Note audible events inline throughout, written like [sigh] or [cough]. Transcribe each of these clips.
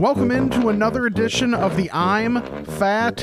Welcome into another edition of the I'm Fat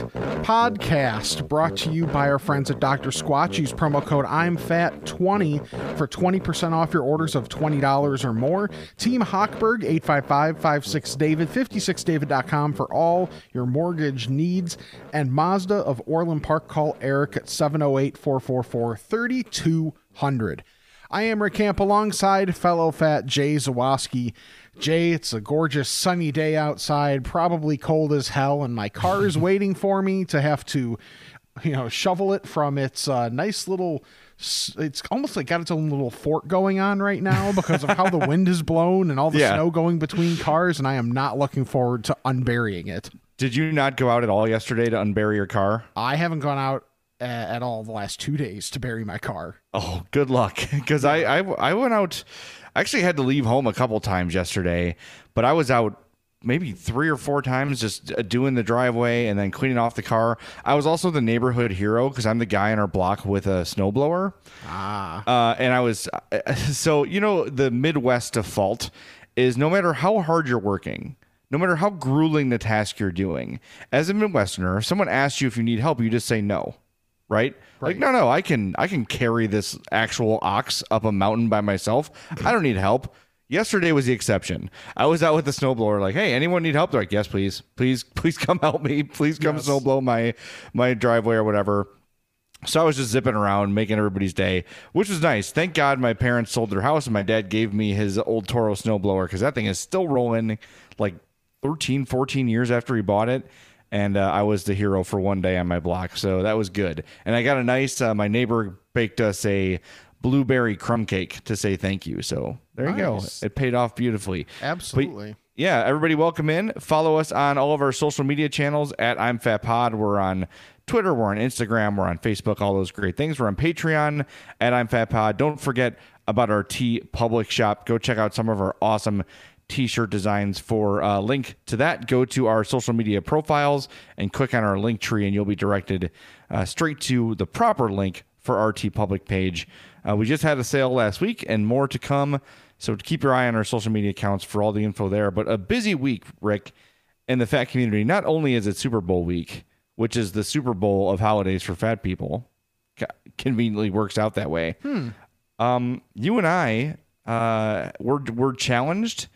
podcast, brought to you by our friends at Dr. Squatch. Use promo code I'm Fat 20 for 20% off your orders of $20 or more. Team Hochberg 855 56 David 56david.com for all your mortgage needs. And Mazda of Orland Park. Call Eric at 708 444 3200. I am Rick Camp alongside fellow fat Jay Zawaski. Jay, it's a gorgeous sunny day outside, probably cold as hell, and my car is [laughs] waiting for me to have to, you know, shovel it from its uh, nice little. It's almost like got its own little fort going on right now [laughs] because of how the wind is blown and all the Yeah. snow going between cars, and I am not looking forward to unburying it. Did you not go out at all yesterday to unbury your car? I haven't gone out at all the last two days to bury my car. Oh, good luck. [laughs] Because I, I I went out. I actually had to leave home a couple times yesterday, but I was out maybe three or four times just uh, doing the driveway and then cleaning off the car. I was also the neighborhood hero because I'm the guy in our block with a snowblower. Ah. Uh, and I was [laughs] so you know the Midwest default is no matter how hard you're working. No matter how grueling the task you're doing, as a Midwesterner, if someone asks you if you need help, you just say no right? Like, no, no, I can I can carry this actual ox up a mountain by myself. I don't need help. Yesterday was the exception. I was out with the snowblower, like, hey, anyone need help? They're like, yes, please, please, [laughs] please come help me. Please come snowblow my my driveway or whatever. So I was just zipping around, making everybody's day, which was nice. Thank God my parents sold their house and my dad gave me his old Toro snowblower because that thing is still rolling like 13, 14 years after he bought it. And uh, I was the hero for one day on my block. So that was good. And I got a nice, uh, my neighbor baked us a blueberry crumb cake to say thank you. So there you go. It paid off beautifully. But- Absolutely. yeah, everybody welcome in. Follow us on all of our social media channels at I'm Fat Pod. We're on Twitter, we're on Instagram, we're on Facebook, all those great things. We're on Patreon at I'm Fat Pod. Don't forget about our T Public Shop. Go check out some of our awesome t-shirt designs for uh, link to that go to our social media profiles and click on our Linktree and you'll be directed uh, straight to the proper link for our TeePublic page uh, we just had a sale last week and more to come so keep your eye on our social media accounts for all the info there. But a busy week, Rick, in the fat community. Not only is it Super Bowl week, which is the Super Bowl of holidays for fat people, conveniently works out that way. Um, you and I uh, were were challenged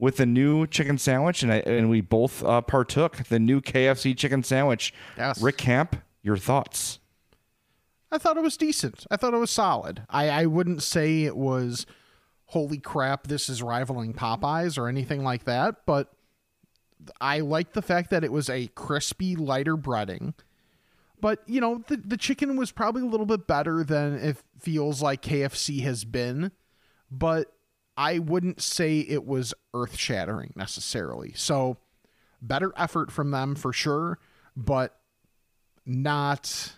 with the new chicken sandwich, and I, and we both uh, partook the new KFC chicken sandwich. Yes. Rick Camp, your thoughts? I thought it was decent. I thought it was solid. I, I wouldn't say it was holy crap, this is rivaling Popeyes or anything like that, but I like the fact that it was a crispy, lighter breading. But, you know, the, the chicken was probably a little bit better than it feels like KFC has been, but I wouldn't say it was earth shattering necessarily. So, better effort from them for sure, but not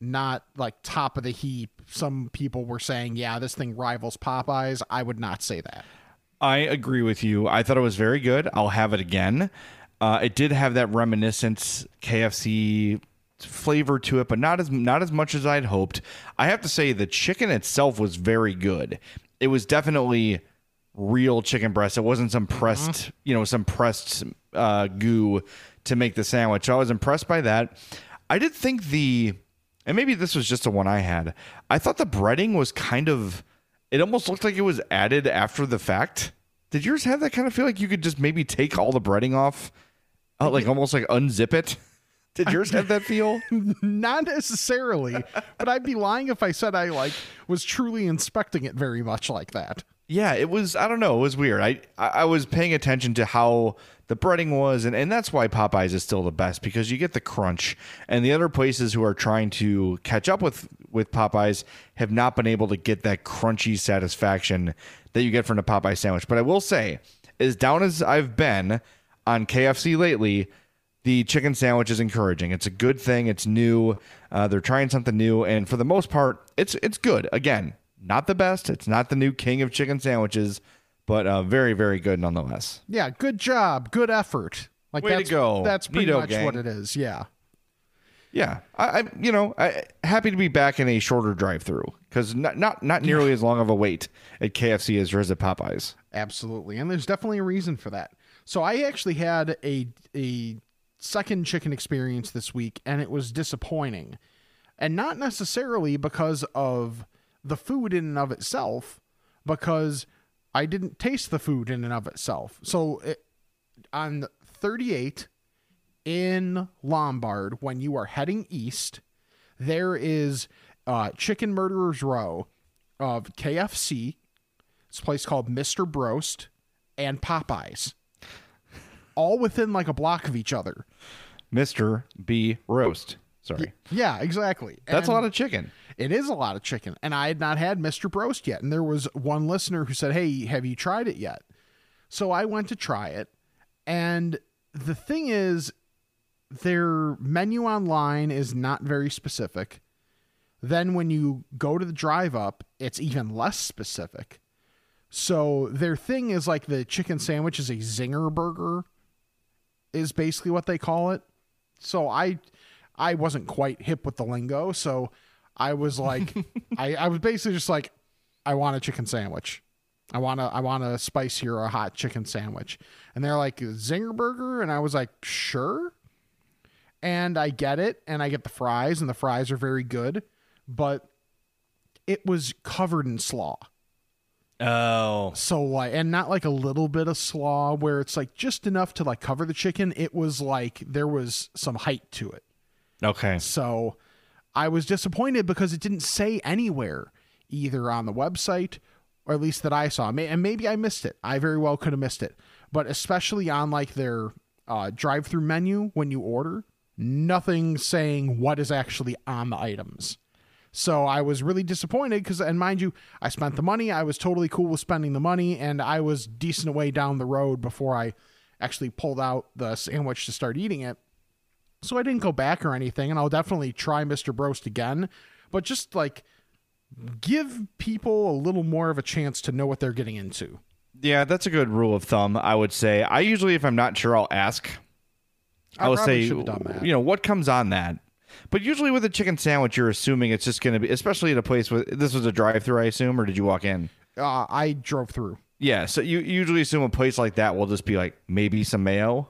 not like top of the heap. Some people were saying, yeah, this thing rivals Popeyes. I would not say that. I agree with you. I thought it was very good. I'll have it again. Uh, it did have that reminiscent KFC flavor to it, but not as not as much as I'd hoped. I have to say the chicken itself was very good. It was definitely real chicken breast. It wasn't some pressed, you know, some pressed uh, goo to make the sandwich. I was impressed by that. I did think the, and maybe this was just the one I had. I thought the breading was kind of, it almost looked like it was added after the fact. Did yours have that kind of feel like you could just maybe take all the breading off, uh, like almost like unzip it? [laughs] Did yours have that feel? [laughs] Not necessarily, but I'd be lying if I said I like was truly inspecting it very much like that. Yeah, it was. I don't know. It was weird. I I was paying attention to how the breading was, and, and that's why Popeyes is still the best because you get the crunch. And the other places who are trying to catch up with with Popeyes have not been able to get that crunchy satisfaction that you get from the Popeye sandwich. But I will say, as down as I've been on KFC lately, the chicken sandwich is encouraging. It's a good thing. It's new. Uh, they're trying something new, and for the most part, it's it's good. Again, not the best. It's not the new king of chicken sandwiches, but uh, very very good nonetheless. Yeah, good job, good effort. Like Way to that's, go. That's pretty Neato much gang. what it is. Yeah. Yeah, I, I you know I happy to be back in a shorter drive through because not not not nearly as long of a wait at KFC as there is at Popeyes. Absolutely. And there's definitely a reason for that. So I actually had a a second chicken experience this week and it was disappointing. And not necessarily because of the food in and of itself, because I didn't taste the food in and of itself. So it, on 38 in Lombard, when you are heading east, there is uh, Chicken Murderers Row of KFC, it's a place called Mr. Broast and Popeyes. All within like a block of each other. Mister B roast. Sorry, Yeah, exactly. that's a lot of chicken. It is a lot of chicken. And I had not had Mr. Broast yet. And there was one listener who said, Hey, have you tried it yet? So I went to try it. And the thing is, their menu online is not very specific. Then when you go to the drive up, it's even less specific. So their thing is like the chicken sandwich is a zinger burger, is basically what they call it. So I I wasn't quite hip with the lingo, so I was like [laughs] I, I was basically just like, I want a chicken sandwich. I want to I want a spicy or a hot chicken sandwich. And they're like zinger burger and I was like, "Sure." And I get it and I get the fries and the fries are very good, but it was covered in slaw. Oh, So like and not like a little bit of slaw where it's like just enough to like cover the chicken. It was like there was some height to it. okay. So I was disappointed because it didn't say anywhere either on the website or at least that I saw. And maybe I missed it. I very well could have missed it. But especially on like their uh, drive-through menu when you order, nothing saying what is actually on the items. So I was really disappointed because, and mind you, I spent the money. I was totally cool with spending the money, and I was decent way down the road before I actually pulled out the sandwich to start eating it. So I didn't go back or anything, and I'll definitely try Mr. Broast again. But just like give people a little more of a chance to know what they're getting into. Yeah, that's a good rule of thumb. I would say. I usually, if I'm not sure, I'll ask. I I will say, you know, what comes on that. But usually with a chicken sandwich, you're assuming it's just going to be, especially at a place with this was a drive-through, I assume, or did you walk in? Uh, I drove through. Yeah, so you usually assume a place like that will just be like maybe some mayo,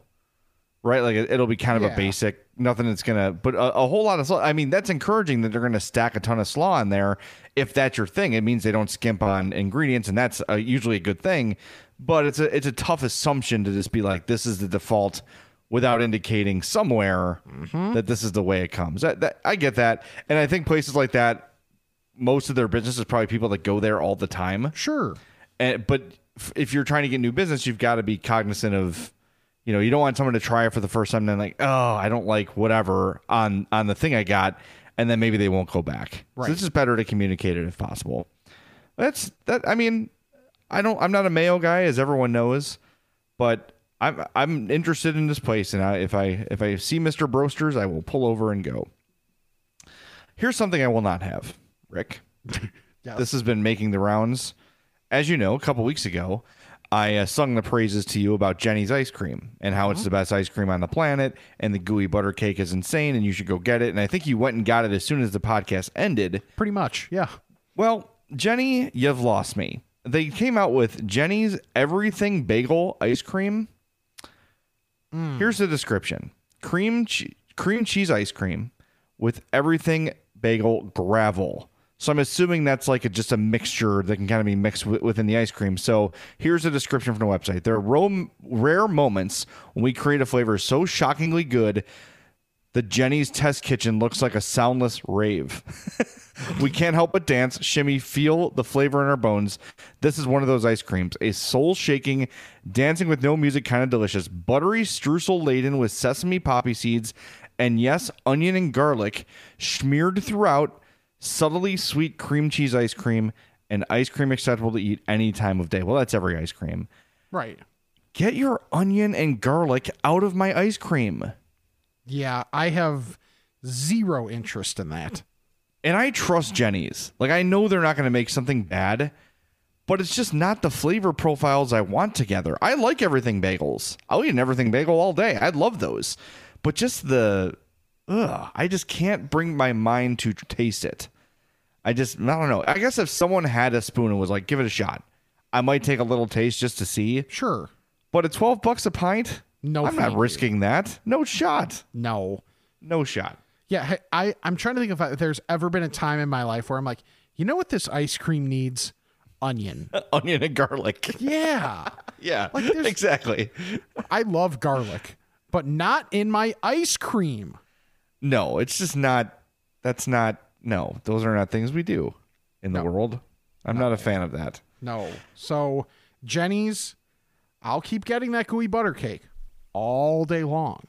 right? Like it- it'll be kind of Yeah. a basic, nothing that's gonna, but a, a whole lot of slaw. I mean, that's encouraging that they're gonna stack a ton of slaw in there. If that's your thing, it means they don't skimp on ingredients, and that's uh usually a good thing. But it's a it's a tough assumption to just be like this is the default without indicating somewhere that this is the way it comes. That, that, I get that, and I think places like that, most of their business is probably people that go there all the time. Sure. And but if you're trying to get new business, you've got to be cognizant of, you know, you don't want someone to try it for the first time and then like, oh, I don't like whatever on on the thing I got, and then maybe they won't go back. Right. So it's just better to communicate it if possible. That's that. I mean, I don't. I'm not a mayo guy, as everyone knows, but I'm I'm interested in this place, and I, if I if I see Mister Broasters, I will pull over and go. Here's something I will not have, Rick. [laughs] Yes. This has been making the rounds. As you know, a couple weeks ago, I uh, sung the praises to you about Jenny's ice cream and how it's the best ice cream on the planet, and the gooey butter cake is insane, and you should go get it. And I think you went and got it as soon as the podcast ended. Pretty much. Yeah. Well, Jenny, you've lost me. They came out with Jenny's Everything Bagel ice cream. Here's the description: cream che- cream cheese ice cream with everything bagel gravel, So I'm assuming that's like a, just a mixture that can kind of be mixed wi- within the ice cream. So here's a description from the website. There are ro- rare moments when we create a flavor so shockingly good the Jenny's test kitchen looks like a soundless rave. [laughs] we can't help but dance, shimmy, feel the flavor in our bones. This is one of those ice creams. A soul shaking, dancing with no music kind of delicious. Buttery streusel laden with sesame poppy seeds and yes, onion and garlic smeared throughout. Subtly sweet cream cheese ice cream and ice cream acceptable to eat any time of day. Well, that's every ice cream. Right. Get your onion and garlic out of my ice cream. Yeah, I have zero interest in that. And I trust Jenny's. Like I know they're not going to make something bad, but it's just not the flavor profiles I want together. I like everything bagels. I'll eat an everything bagel all day. I love those. But just the ugh, I just can't bring my mind to taste it. I just I don't know. I guess if someone had a spoon and was like, "Give it a shot." I might take a little taste just to see. Sure. But at 12 bucks a pint? No, I'm not you. risking that. No shot. No. No shot. Yeah, I I'm trying to think if there's ever been a time in my life where I'm like, you know what this ice cream needs? Onion. [laughs] Onion and garlic. Yeah. [laughs] Yeah, Like, exactly. I love garlic, but not in my ice cream. No, it's just not. That's not. No, those are not things we do in the No. world. I'm not a fan of that. No. So, Jenny's, I'll keep getting that gooey butter cake all day long.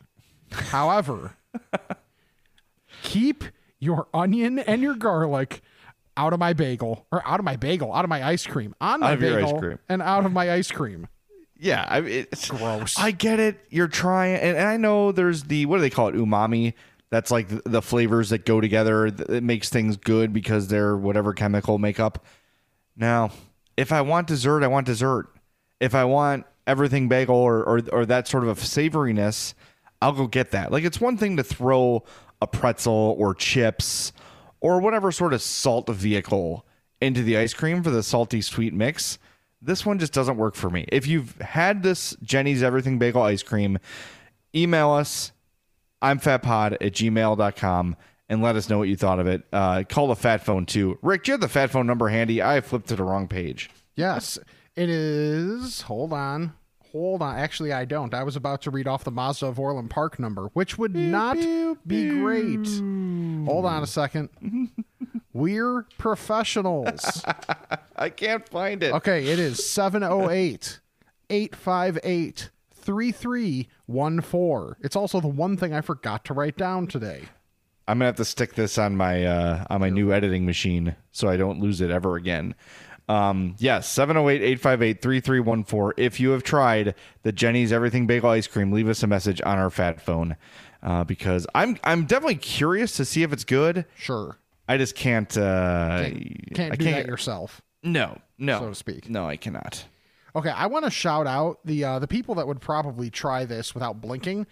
However, [laughs] keep your onion and your garlic out of my bagel or out of my bagel, out of my ice cream, on my Out of your ice bagel, cream. and out of my ice cream. Yeah, I, it's Gross. I get it. You're trying, and, and I know there's the what do they call it? Umami. That's like the, flavors that go together. That makes things good because they're whatever chemical makeup. Now, if I want dessert, I want dessert. If I want everything bagel or, or or that sort of a savoriness, I'll go get that. Like it's one thing to throw a pretzel or chips or whatever sort of salt vehicle into the ice cream for the salty sweet mix. This one just doesn't work for me. If you've had this Jenny's Everything Bagel ice cream, email us. I'm fatpod at gmail.com and let us know what you thought of it. Uh, call the fat phone too. Rick, do you have the fat phone number handy? I flipped to the wrong page. Yes, it is. Hold on. Hold on. Actually, I don't. I was about to read off the Mazda of Orland Park number, which would not be great. Hold on a second. [laughs] We're professionals. [laughs] I can't find it. Okay, it is 708 858 3314. It's also the one thing I forgot to write down today. I'm gonna have to stick this on my uh, on my new editing machine so I don't lose it ever again. Um, yes, 708-858-3314. If you have tried the Jenny's Everything Bagel Ice Cream, leave us a message on our fat phone. Uh, because I'm I'm definitely curious to see if it's good. Sure. I just can't uh Can't, can't I do can't that yourself. No, no. so to speak. No, I cannot. Okay, I want to shout out the uh, the people that would probably try this without blinking.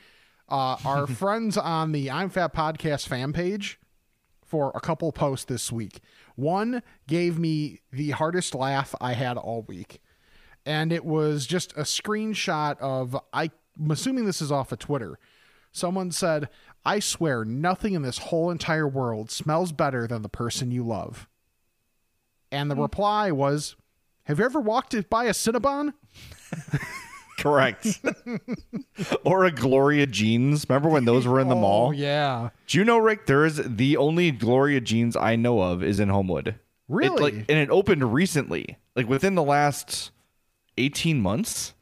Uh, our [laughs] friends on the I'm Fat podcast fan page for a couple posts this week. One gave me the hardest laugh I had all week, and it was just a screenshot of I'm assuming this is off of Twitter. Someone said, "I swear nothing in this whole entire world smells better than the person you love." And the reply was, "Have you ever walked by a Cinnabon?" [laughs] Correct. or a Gloria Jeans. Remember when those were in the Oh, mall? yeah. Do you know, Rick? There is the only Gloria Jeans I know of is in Homewood. It, Really? like, and it opened recently, like within the last eighteen months.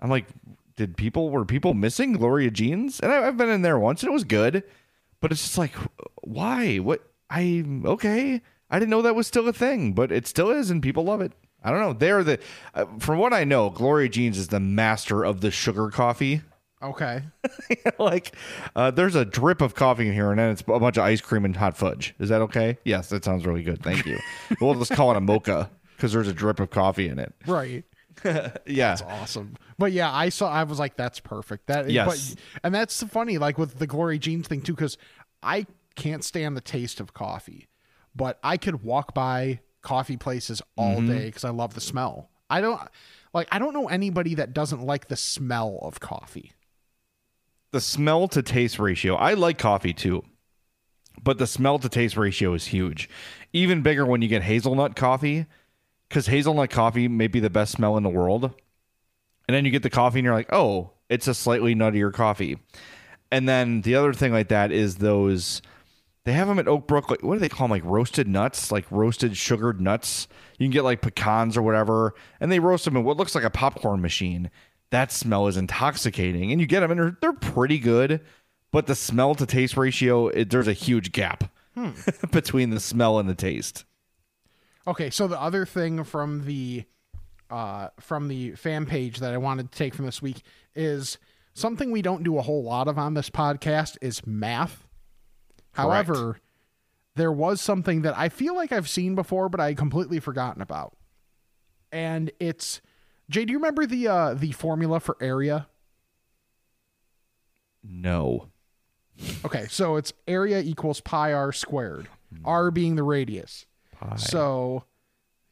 I'm like, did people were people missing Gloria Jeans? And I, I've been in there once, and it was good, but it's just like, why? What? I okay. I didn't know that was still a thing, but it still is, and people love it. I don't know. They're the, uh, from what I know, Gloria Jeans is the master of the sugar coffee. Okay. [laughs] like uh, there's a drip of coffee in here and then it's a bunch of ice cream and hot fudge is that okay yes that sounds really good thank you [laughs] we'll just call it a mocha because there's a drip of coffee in it Right. [laughs] yeah That's Awesome. But yeah, I saw. I was like, "That's perfect." That. Yes. But, and that's funny, like with the Glory Jeans thing too, because I can't stand the taste of coffee, but I could walk by coffee places all Mm-hmm. day because I love the smell. I don't like. I don't know anybody that doesn't like the smell of coffee. the smell to taste ratio i like coffee too but the smell to taste ratio is huge. Even bigger when you get hazelnut coffee, because hazelnut coffee may be the best smell in the world. And then you get the coffee and you're like, oh, it's a slightly nuttier coffee. And then the other thing like that is those they have them at Oak Brook. Like, what do they call them? Like roasted nuts, like roasted sugared nuts. You can get like pecans or whatever, and they roast them in what looks like a popcorn machine. That smell is intoxicating, and you get them, and they're, they're pretty good. But the smell to taste ratio, it, there's a huge gap [laughs] between the smell and the taste. Okay, so the other thing from the uh, from the fan page that I wanted to take from this week is something we don't do a whole lot of on this podcast is math. However, there was something that I feel like I've seen before, but I completely forgotten about. And it's Jay, do you remember the uh, the formula for area? No. Okay, so it's area equals pi r squared. R being the radius. So,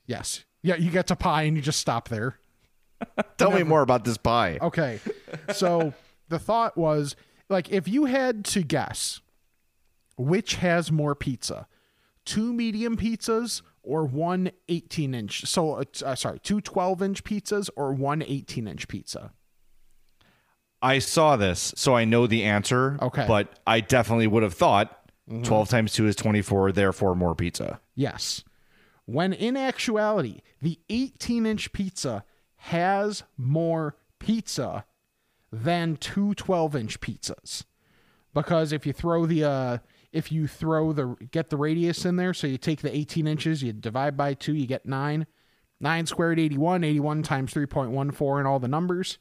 yes. Yeah, you get to pi and you just stop there. [laughs] Tell me more about this pie. Okay. So the thought was like if you had to guess which has more pizza, two medium pizzas or one 18 inch. So, uh, uh, sorry, two 12 inch pizzas or one 18 inch pizza. I saw this, so I know the answer. Okay. But I definitely would have thought 12 times 2 is 24, therefore more pizza. Yes. When in actuality, the 18 inch pizza has more pizza than two 12 inch pizzas. Because if you throw the, uh, if you throw the, get the radius in there, so you take the 18 inches, you divide by two, you get nine. Nine squared, 81, 81 times 3.14 and all the numbers.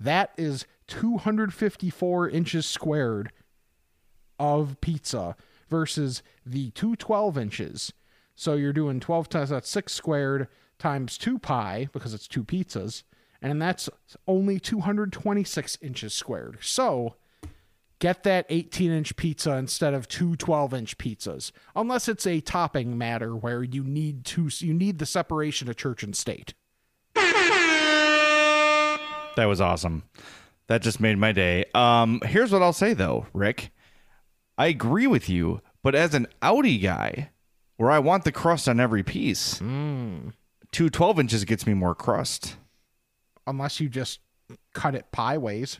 That is 254 inches squared of pizza versus the two 12 inches. So you're doing 12 times that's 6 squared times 2 pi because it's two pizzas. And that's only 226 inches squared. So get that 18 inch pizza instead of two 12 inch pizzas. Unless it's a topping matter where you need to you need the separation of church and state. That was awesome. That just made my day. Um, here's what I'll say though, Rick. I agree with you, but as an Audi guy, where I want the crust on every piece, two 12 inches gets me more crust. Unless you just cut it pie ways.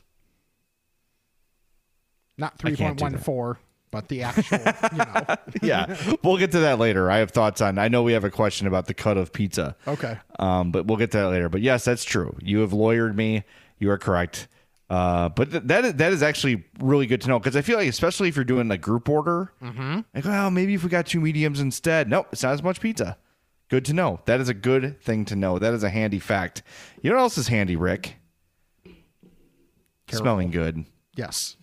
Not I can't do that. 3.14, but the actual, you know. [laughs] yeah, we'll get to that later. I have thoughts on. I know we have a question about the cut of pizza. Okay. Um, but we'll get to that later. But yes, that's true. You have lawyered me. You are correct. Uh, but th- that is, that is actually really good to know because I feel like especially if you're doing like group order, mm-hmm. like well maybe if we got two mediums instead. Nope, it's not as much pizza. Good to know. That is a good thing to know. That is a handy fact. You know what else is handy, Rick? Smelling good. Yes.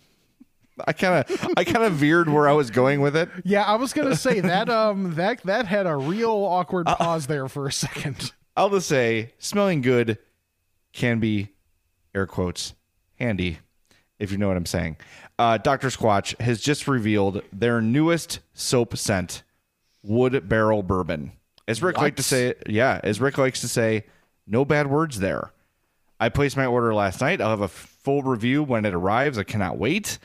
I kind of I kind of veered where I was going with it. Yeah, I was gonna say that um that that had a real awkward Uh, pause there for a second. I'll just say smelling good can be air quotes handy if you know what I'm saying. Uh, Dr. Squatch has just revealed their newest soap scent, Wood Barrel Bourbon. As Rick likes to say, yeah, as Rick likes to say, no bad words there. I placed my order last night. I'll have a full review when it arrives. I cannot wait.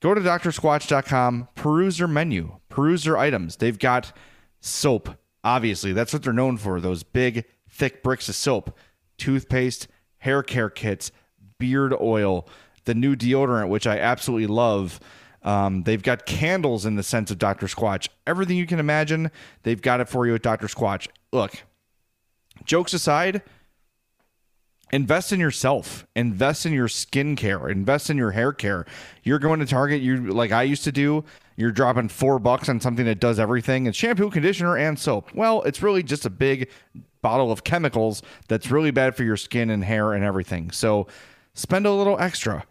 Go to drsquatch.com, peruse their menu, peruse their items. They've got soap, obviously. That's what they're known for those big, thick bricks of soap, toothpaste, hair care kits, beard oil, the new deodorant, which I absolutely love. Um, they've got candles in the sense of Dr. Squatch. Everything you can imagine, they've got it for you at Dr. Squatch. Look, jokes aside, invest in yourself. Invest in your skincare. Invest in your hair care. You're going to target. You like i used to do you're dropping four bucks on something that does everything. It's shampoo conditioner and soap. Well it's really just a big bottle of chemicals that's really bad for your skin and hair and everything. So spend a little extra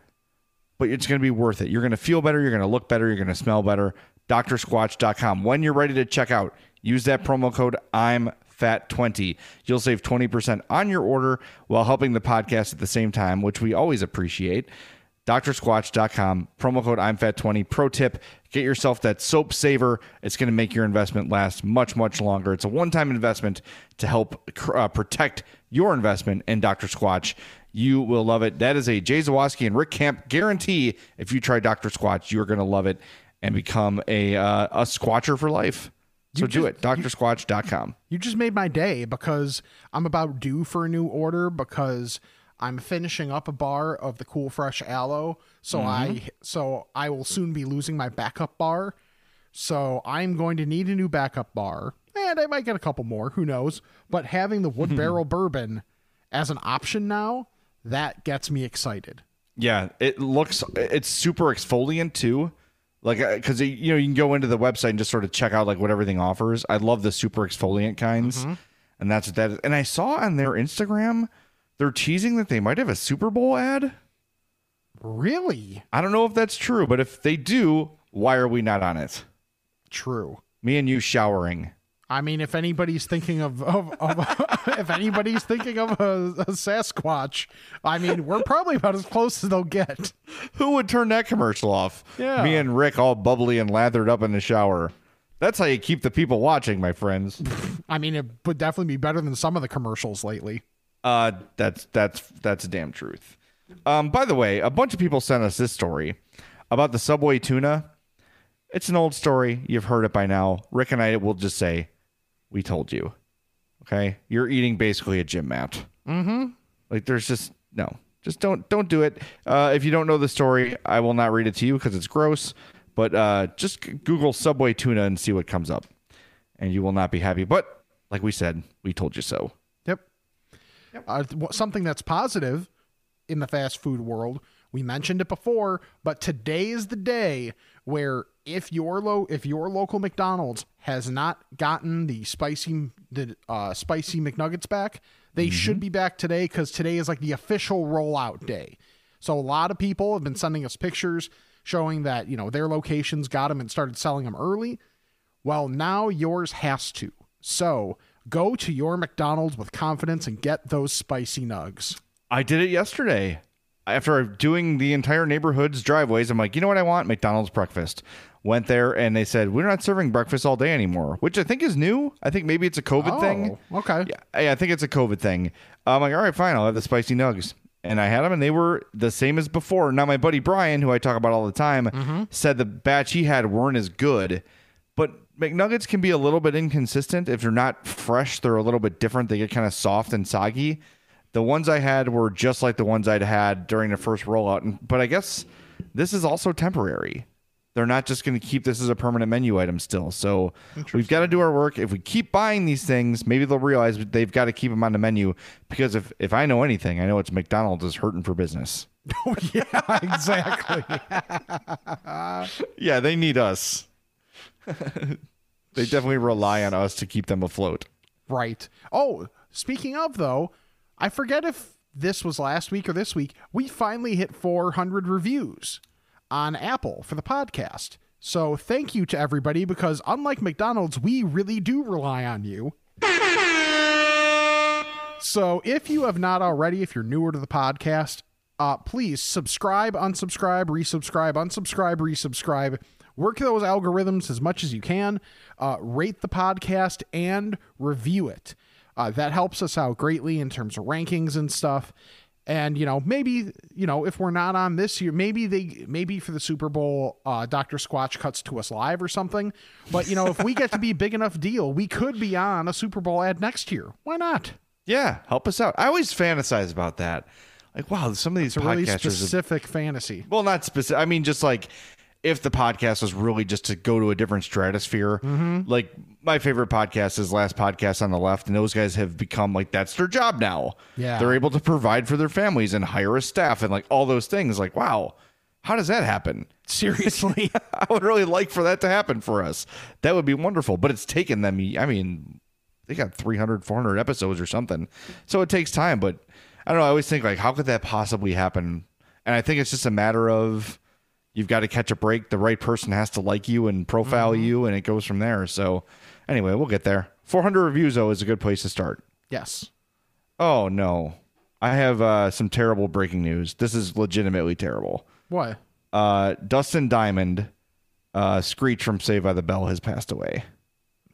but it's going to be worth it. You're going to feel better. You're going to look better. You're going to smell better. drsquatch.com when you're ready to check out use that promo code i'm fat20 you'll save 20% on your order while helping the podcast at the same time which we always appreciate. Drsquatch.com promo code i'm fat20 pro tip get yourself that soap saver. It's going to make your investment last much much longer. It's a one-time investment to help uh, protect your investment in dr squatch. You will love it. That is a jay zawaski and rick camp guarantee. If you try dr squatch you're going to love it and become a uh, a squatcher for life. So You do just- it, drsquatch.com. You just made my day because I'm about due for a new order because I'm finishing up a bar of the Cool Fresh Aloe. So I mm-hmm. so I will soon be losing my backup bar. So I'm going to need a new backup bar. And I might get a couple more, who knows. But having the wood [laughs] barrel bourbon as an option now, that gets me excited. Yeah, it looks it's super exfoliant too. Like uh, because you know you can go into the website and just sort of check out like what everything offers. I love the super exfoliant kinds, mm-hmm. and that's what that is. And I saw on their Instagram they're teasing that they might have a Super Bowl ad. Really? I don't know if that's true, but if they do, why are we not on it? True. Me and you showering. I mean, if anybody's thinking of, of, of [laughs] if anybody's thinking of a, a Sasquatch, I mean, we're probably about as close as they'll get. Who would turn that commercial off? Yeah. Me and Rick all bubbly and lathered up in the shower. That's how you keep the people watching, my friends. [laughs] I mean, it would definitely be better than some of the commercials lately. Uh, that's that's that's a damn truth. Um, by the way, a bunch of people sent us this story about the Subway tuna. It's an old story. You've heard it by now. Rick and I will just say, we told you. Okay, you're eating basically a gym mat. Mm-hmm. Like there's just no, just don't don't do it. Uh, if you don't know the story, I will not read it to you because it's gross. But uh, just Google Subway tuna and see what comes up, and you will not be happy. But like we said, we told you so. Yep. Uh, something that's positive in the fast food world. We mentioned it before, but today is the day where if your lo- if your local McDonald's has not gotten the spicy the uh, spicy McNuggets back, they should be back today because today is like the official rollout day. So a lot of people have been sending us pictures showing that you know their locations got them and started selling them early. Well, now yours has to. So go to your McDonald's with confidence and get those spicy nugs. I did it yesterday. After doing the entire neighborhood's driveways, I'm like, you know what I want? McDonald's breakfast. Went there and they said, we're not serving breakfast all day anymore, which I think is new. I think maybe it's a COVID oh, thing. Oh, okay. Yeah, yeah, I think it's a COVID thing. I'm like, all right, fine, I'll have the spicy nugs. And I had them and they were the same as before. Now, my buddy Brian, who I talk about all the time, mm-hmm. said the batch he had weren't as good. But McNuggets can be a little bit inconsistent. If they're not fresh, they're a little bit different. They get kind of soft and soggy. The ones I had were just like the ones I'd had during the first rollout. But I guess this is also temporary. They're not just going to keep this as a permanent menu item still. So we've got to do our work. If we keep buying these things, maybe they'll realize they've got to keep them on the menu. Because if, if I know anything, I know it's McDonald's is hurting for business. [laughs] Oh, yeah, exactly. Yeah, they need us. they definitely rely on us to keep them afloat. right. Oh, speaking of, though, I forget if this was last week or this week. We finally hit 400 reviews on Apple for the podcast. So thank you to everybody because unlike McDonald's, we really do rely on you. So if you have not already, if you're newer to the podcast, uh, please subscribe, unsubscribe, resubscribe, unsubscribe, resubscribe. Work those algorithms as much as you can. Uh, rate the podcast and review it. Uh, that helps us out greatly in terms of rankings and stuff. And you know, maybe you know if we're not on this year, maybe they maybe for the Super Bowl, uh, Doctor Squatch cuts to us live or something. But you know, if we get to be a big enough deal, we could be on a Super Bowl ad next year. Why not? Yeah, help us out. I always fantasize about that. Like, wow, some of these really specific fantasy. well, not specific. I mean, just like if the podcast was really just to go to a different stratosphere. Mm-hmm. Like my favorite podcast is Last Podcast on the Left, and those guys have become like that's their job now. Yeah. they're able to provide for their families and hire a staff and like all those things. Like, wow, how does that happen? Seriously. [laughs] I would really like for that to happen for us. That would be wonderful. But it's taken them, I mean, they got 300, 400 episodes or something. So it takes time. But I don't know. I always think, like, how could that possibly happen? And I think it's just a matter of you've got to catch a break. The right person has to like you and profile you, and it goes from there. So anyway, we'll get there. 400 reviews, though, is a good place to start. yes. Oh, no. I have uh, some terrible breaking news. This is legitimately terrible What? uh, Dustin Diamond, uh, Screech from Saved by the Bell, has passed away.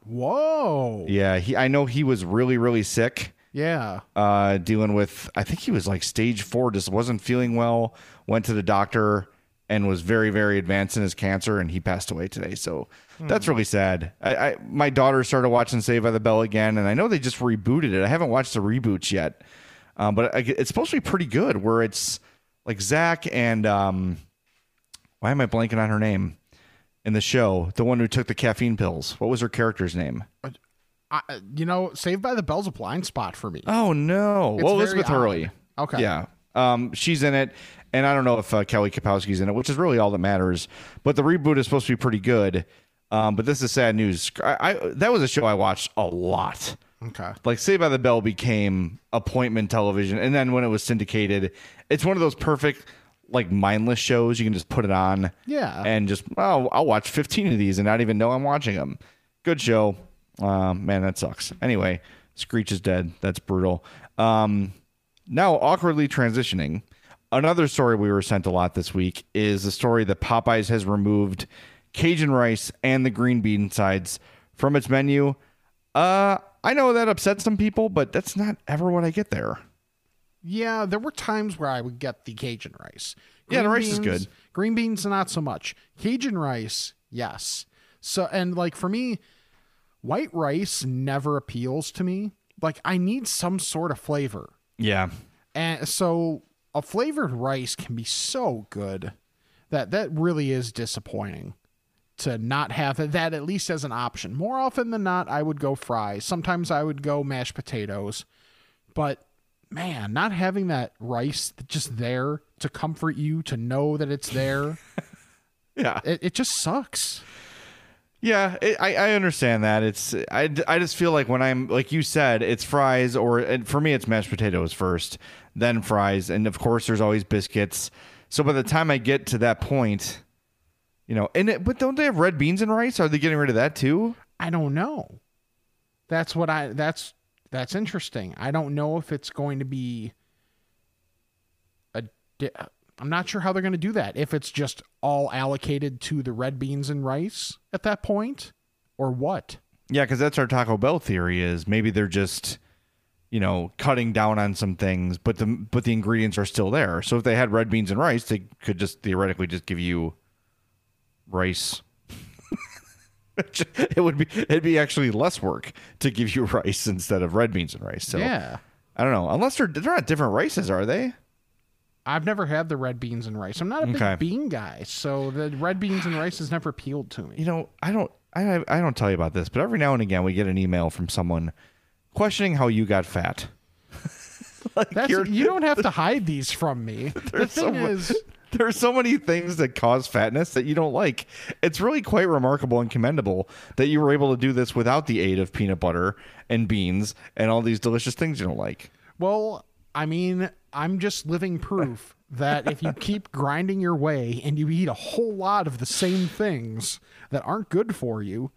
Whoa. Yeah, he. I know he was really, really sick, Yeah. uh, dealing with. I think he was like stage four, just wasn't feeling well. Went to the doctor, and was very very advanced in his cancer, and he passed away today. So that's really sad. I, I my daughter started watching Saved by the Bell again, and I know they just rebooted it. I haven't watched the reboots yet, um, but I, it's supposed to be pretty good. Where it's like Zach and um, why am I blanking on her name in the show? The one who took the caffeine pills. What was her character's name? I, you know, Saved by the Bell's a blind spot for me. Oh no! It's well, Elizabeth. Hurley. Okay. Yeah. Um, she's in it, and I don't know if uh, Kelly Kapowski's in it, which is really all that matters. But the reboot is supposed to be pretty good. Um, but this is sad news. I, I that was a show I watched a lot. Okay. Like Saved by the Bell became appointment television, and then when it was syndicated, it's one of those perfect like mindless shows. You can just put it on, Yeah. and just oh, I'll watch fifteen of these and not even know I'm watching them. Good show. Um, man, that sucks. Anyway, Screech is dead. That's brutal. Um, now awkwardly transitioning. Another story we were sent a lot this week is the story that Popeyes has removed Cajun rice and the green bean sides from its menu. Uh, I know that upsets some people, but that's not ever what I get there. Yeah, there were times where I would get the Cajun rice. Yeah, the rice is good. Green beans, not so much. Cajun rice, yes. So, and like for me, white rice never appeals to me. Like I need some sort of flavor. Yeah. And so a flavored rice can be so good that that really is disappointing to not have that at least as an option. More often than not, I would go fries. Sometimes I would go mashed potatoes. But man, not having that rice just there to comfort you, to know that it's there, [laughs] Yeah. it, it just sucks. Yeah, it, I I understand that. It's I, I just feel like when I'm like you said, it's fries or and for me it's mashed potatoes first, then fries, and of course there's always biscuits. So by the time I get to that point, you know, and it, but don't they have red beans and rice? Are they getting rid of that too? I don't know. That's what I that's that's interesting. I don't know if it's going to be a di- I'm not sure how they're going to do that. If it's just all allocated to the red beans and rice at that point or what? Yeah, because that's our Taco Bell theory. Is maybe they're just you know cutting down on some things, but the but the ingredients are still there. So if they had red beans and rice, they could just theoretically just give you rice. [laughs] it would be it'd be actually less work to give you [laughs] rice instead of red beans and rice. So Yeah. I don't know. Unless they're they're not different rices, are they? I've never had the red beans and rice. I'm not a big bean guy, so the red beans and rice has never appealed to me. You know, I don't I I don't tell you about this, but every now and again we get an email from someone questioning how you got fat. [laughs] Like, That's you're- you don't have to hide these from me. [laughs] The There's so thing mu- is, [laughs] there's so many things that cause fatness that you don't like. It's really quite remarkable and commendable that you were able to do this without the aid of peanut butter and beans and all these delicious things you don't like. Well, I mean, I'm just living proof that if you keep grinding your way and you eat a whole lot of the same things that aren't good for you,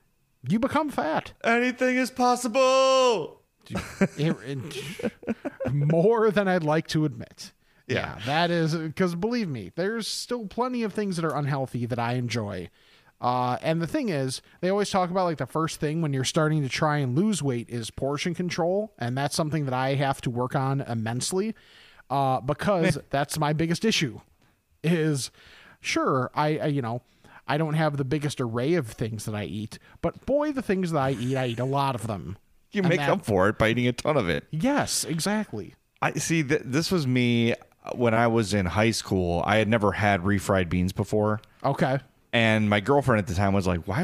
you become fat. Anything is possible. [laughs] More than I'd like to admit. Yeah. that is because believe me, there's still plenty of things that are unhealthy that I enjoy. Uh, and the thing is, they always talk about like the first thing when you're starting to try and lose weight is portion control, and that's something that I have to work on immensely, uh, because [laughs] that's my biggest issue. Is sure I, I you know I don't have the biggest array of things that I eat, but boy, the things that I eat, I eat a lot of them. You make that- up for it by eating a ton of it. Yes, exactly. I see that this was me uh, when I was in high school. I had never had refried beans before. Okay. And my girlfriend at the time was like, "Why?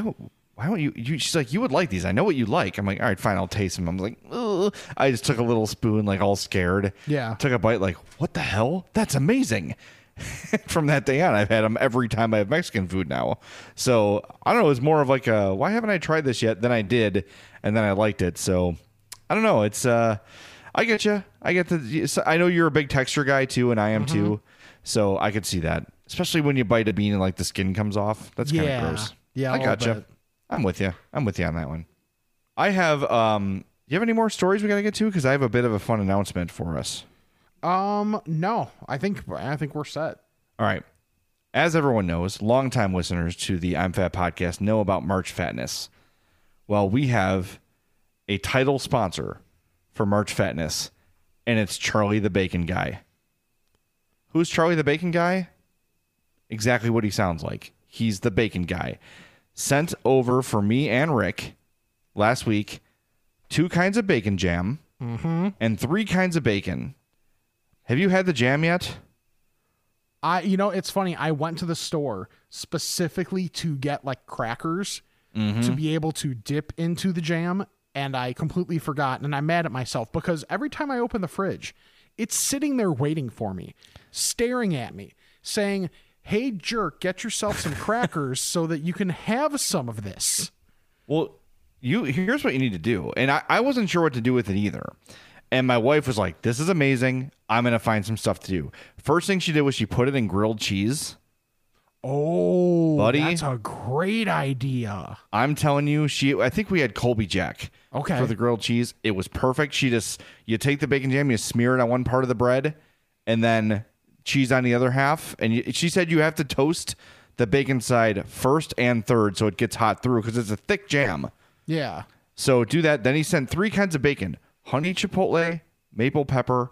Why don't you, you?" She's like, "You would like these. I know what you like." I'm like, "All right, fine. I'll taste them." I'm like, Ugh. I just took a little spoon, like all scared. Yeah. Took a bite, like, "What the hell? That's amazing." [laughs] From that day on, I've had them every time I have Mexican food now. So I don't know. It's more of like a, "Why haven't I tried this yet?" Then I did, and then I liked it. So I don't know. It's uh, I get you. I get the. I know you're a big texture guy too, and I am Mm-hmm. too. So I could see that, especially when you bite a bean and like the skin comes off. That's kind of Yeah. gross. Yeah, I got gotcha. bit. I'm with you. I'm with you on that one. I have. Um, you have any more stories we got to get to? Because I have a bit of a fun announcement for us. Um, no, I think I think we're set. All right. As everyone knows, longtime listeners to the I'm Fat podcast know about March Fatness. Well, we have a title sponsor for March Fatness, and it's Charlie the Bacon Guy. Who's Charlie the Bacon Guy? exactly what he sounds like. He's the bacon guy. Sent over for me and Rick last week two kinds of bacon jam and three kinds of bacon. Have you had the jam yet? I you know it's funny. I went to the store specifically to get like crackers to mm-hmm. be able to dip into the jam, and I completely forgot. And I'm mad at myself because every time I open the fridge, it's sitting there waiting for me, staring at me, saying, "Hey jerk, get yourself some [laughs] crackers so that you can have some of this." Well, you here's what you need to do. And I, I wasn't sure what to do with it either. And my wife was like, This is amazing. I'm gonna find some stuff to do. First thing she did was she put it in grilled cheese. Oh, Buddy. that's a great idea. I'm telling you, she I think we had Colby Jack. Okay. For the grilled cheese. It was perfect. She just you take the bacon jam, you smear it on one part of the bread, and then cheese on the other half. And you, she said you have to toast the bacon side first and third so it gets hot through because it's a thick jam. Yeah. So do that. Then he sent three kinds of bacon honey chipotle, maple pepper,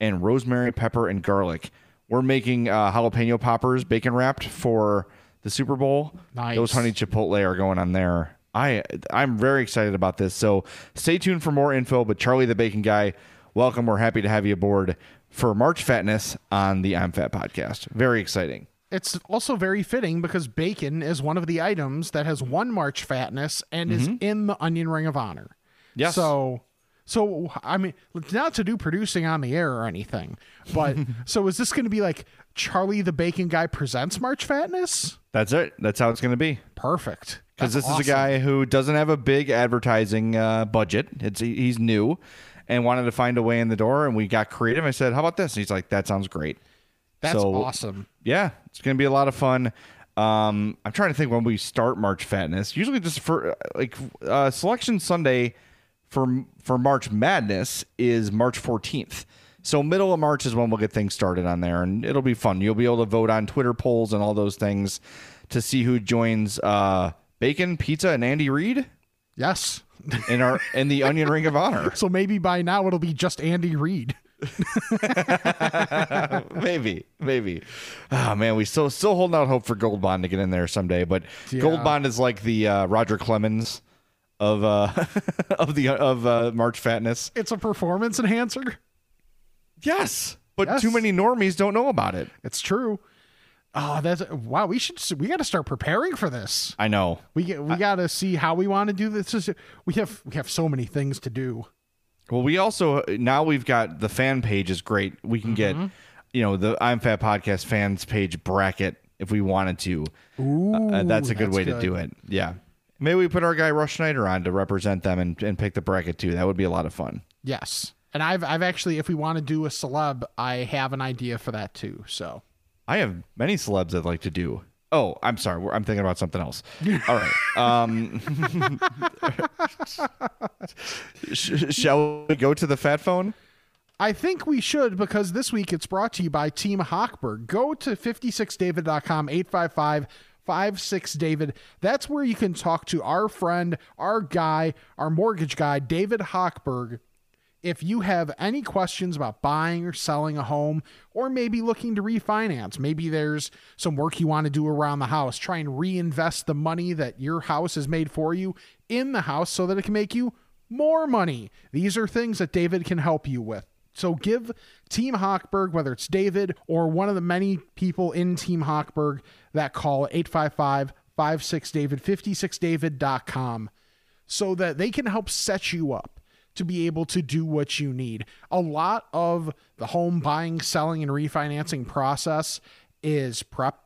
and rosemary pepper and garlic. We're making uh, jalapeno poppers bacon wrapped for the Super Bowl. Nice. Those honey chipotle are going on there. I I'm very excited about this. So stay tuned for more info. But Charlie the Bacon Guy, welcome. We're happy to have you aboard for March Fatness on the I'm Fat podcast. Very exciting. It's also very fitting because bacon is one of the items that has won March fatness and is in the Onion Ring of Honor. Yes. So, so I mean, not to do producing on the air or anything, but [laughs] so is this going to be like Charlie the Bacon Guy presents March Fatness? That's it. That's how it's going to be. Perfect. because this That's is a guy who doesn't have a big advertising uh, budget. It's he's new and wanted to find a way in the door, and we got creative. I said, "How about this?" And he's like, "That sounds great." That's so- awesome. Yeah, it's going to be a lot of fun. Um, I'm trying to think when we start March Fatness. Usually, just for like uh, Selection Sunday for for March Madness is March 14th. So middle of March is when we'll get things started on there, and it'll be fun. You'll be able to vote on Twitter polls and all those things to see who joins uh, Bacon, Pizza, and Andy Reid Yes. in our in the Onion Ring of Honor. [laughs] So maybe by now it'll be just Andy Reid. [laughs] maybe, maybe. Oh man, we still still holding out hope for Gold Bond to get in there someday. But Gold Bond is like the uh, Roger Clemens of uh [laughs] of the of uh, March Fatness. It's a performance enhancer. Yes, but Yes. too many normies don't know about it. It's true. Oh, that's wow. We should we got to start preparing for this. I know. We get we got to see how we want to do this. This is- We have we have so many things to do. Well, we also now we've got the fan page is great. We can get you know the I'm Fat Podcast fans page bracket if we wanted to. Ooh, Uh, that's a good way to do it. Yeah. Maybe we put our guy Rush Schneider on to represent them and, and pick the bracket too. That would be a lot of fun. Yes, and I've I've actually, if we want to do a celeb, I have an idea for that too. So I have many celebs I'd like to do. Oh, I'm sorry. I'm thinking about something else. All right. Um, [laughs] shall we go to the fat phone? I think we should because this week it's brought to you by Team Hochberg. Go to 56david.com 855 56david. That's where you can talk to our friend, our guy, our mortgage guy, David Hochberg. If you have any questions about buying or selling a home, or maybe looking to refinance, maybe there's some work you want to do around the house, try and reinvest the money that your house has made for you in the house so that it can make you more money. These are things that David can help you with. So give Team Hochberg, whether it's David or one of the many people in Team Hochberg, that call 855 56 David, 56david.com, so that they can help set you up to be able to do what you need. A lot of the home buying, selling, and refinancing process is prep,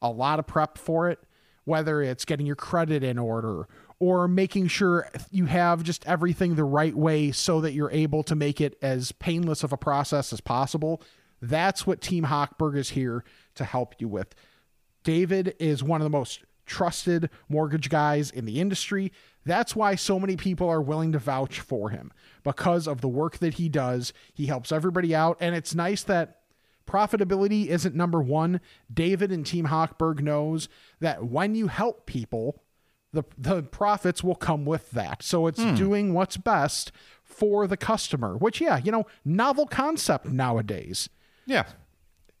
a lot of prep for it, whether it's getting your credit in order or making sure you have just everything the right way so that you're able to make it as painless of a process as possible. That's what Team Hochberg is here to help you with. David is one of the most trusted mortgage guys in the industry. That's why so many people are willing to vouch for him because of the work that he does. He helps everybody out, and it's nice that profitability isn't number one. David and Team Hochberg knows that when you help people, the the profits will come with that. So it's doing what's best for the customer. Which, yeah, you know, novel concept nowadays. Yeah.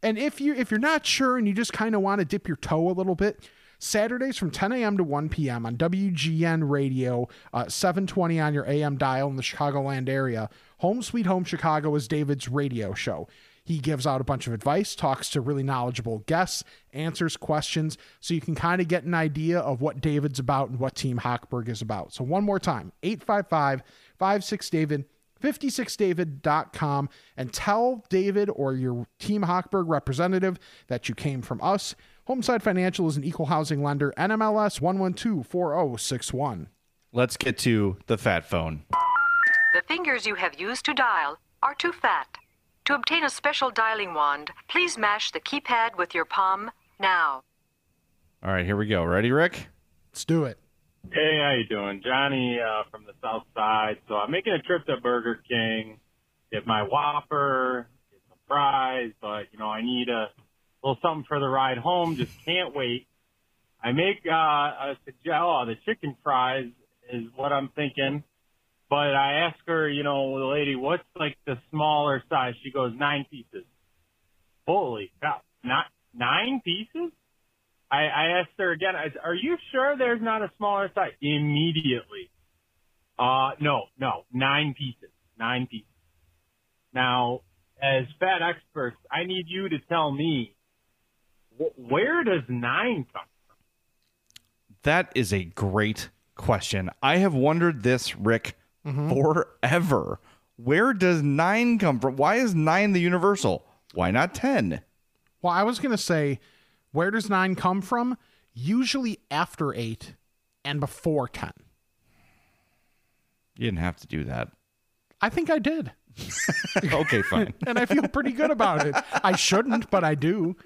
And if you if you're not sure and you just kind of want to dip your toe a little bit, Saturdays from 10 a.m. to 1 p.m. on WGN Radio, uh, 720 on your AM dial in the Chicagoland area. Home Sweet Home Chicago is David's radio show. He gives out a bunch of advice, talks to really knowledgeable guests, answers questions, so you can kind of get an idea of what David's about and what Team Hochberg is about. So, one more time 855 56 David. 56david.com and tell David or your Team Hochberg representative that you came from us. Homeside Financial is an equal housing lender, NMLS 1124061. Let's get to the fat phone. The fingers you have used to dial are too fat. To obtain a special dialing wand, please mash the keypad with your palm now. All right, here we go. Ready, Rick? Let's do it. Hey, how you doing? Johnny uh, from the South Side. So I'm making a trip to Burger King, get my Whopper, get some fries, but you know I need a little something for the ride home. Just can't wait. I make uh, a suggest. Oh, the chicken fries is what I'm thinking. But I ask her, you know, the lady, what's like the smaller size? She goes nine pieces. Holy cow! Not nine pieces? I, I asked her again, I are you sure there's not a smaller size? Immediately. Uh, no, no, nine pieces, nine pieces. Now, as fat experts, I need you to tell me, wh- where does nine come from? That is a great question. I have wondered this, Rick, Mm-hmm. forever. Where does nine come from? Why is nine the universal? Why not 10? Well, I was going to say, where does nine come from? Usually after eight and before 10. You didn't have to do that. I think I did. [laughs] Okay, fine. [laughs] And I feel pretty good about it. I shouldn't, but I do.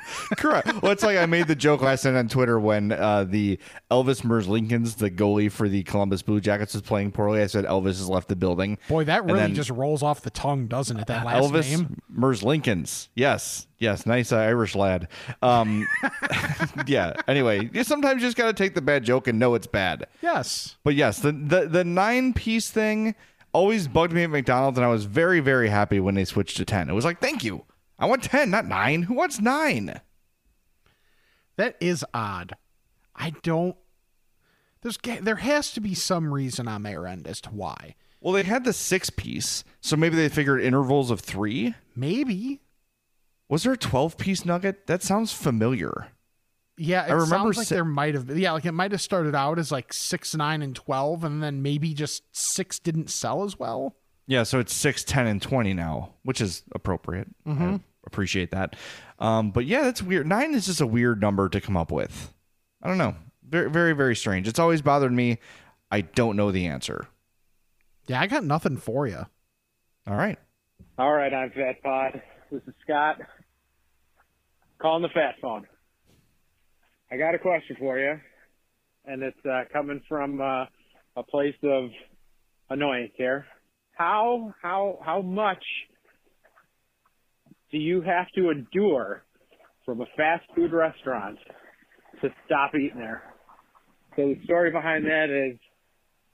[laughs] Correct. Well, it's like I made the joke last night on Twitter when uh, the Elvis Merzlikins, the goalie for the Columbus Blue Jackets, was playing poorly. I said Elvis has left the building. Boy, that really then just rolls off the tongue, doesn't it? That last Elvis name. Merzlikins. Yes, yes, nice uh, Irish lad. Um, [laughs] [laughs] yeah. Anyway, you sometimes you just got to take the bad joke and know it's bad. Yes. But yes, the the, the nine piece thing always bugged me at McDonald's, and I was very very happy when they switched to ten. It was like, thank you. I want ten, not nine. Who wants nine? That is odd. I don't. There's there has to be some reason on their end as to why. Well, they had the six piece, so maybe they figured intervals of three. Maybe. Was there a twelve piece nugget? That sounds familiar. Yeah, it I remember sounds like si- there might have been. Yeah, like it might have started out as like six, nine, and twelve, and then maybe just six didn't sell as well. Yeah, so it's six, ten, and twenty now, which is appropriate. Mm-hmm. I appreciate that. Um, but yeah, that's weird. Nine is just a weird number to come up with. I don't know. Very, very, very strange. It's always bothered me. I don't know the answer. Yeah, I got nothing for you. All right. All right, I'm Fat Pod. This is Scott. Calling the Fat Phone. I got a question for you, and it's uh, coming from uh, a place of annoyance here. How how how much do you have to endure from a fast food restaurant to stop eating there? So the story behind that is,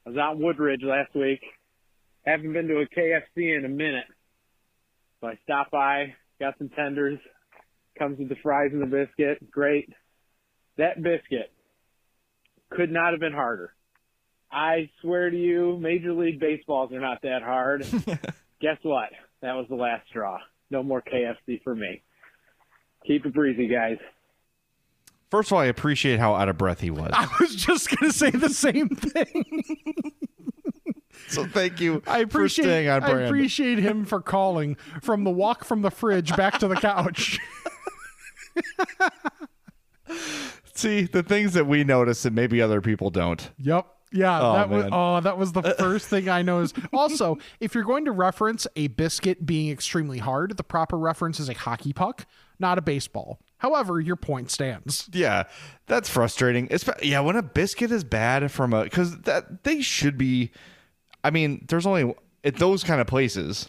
I was out in Woodridge last week. Haven't been to a KFC in a minute. So I stopped by, got some tenders, comes with the fries and the biscuit. Great. That biscuit could not have been harder. I swear to you, Major League Baseballs are not that hard. [laughs] Guess what? That was the last straw. No more KFC for me. Keep it breezy, guys. First of all, I appreciate how out of breath he was. [laughs] I was just gonna say the same thing. so thank you [laughs] I for appreciate staying on I appreciate him for calling from the walk from the fridge back to the couch. [laughs] See, the things that we notice and maybe other people don't. Yep. Yeah, Oh, that was oh, that was the [laughs] first thing I noticed. Also, if you're going to reference a biscuit being extremely hard, the proper reference is a hockey puck, not a baseball. However, your point stands. Yeah, that's frustrating. It's yeah, when a biscuit is bad from a because that they should be. I mean, there's only at those kind of places.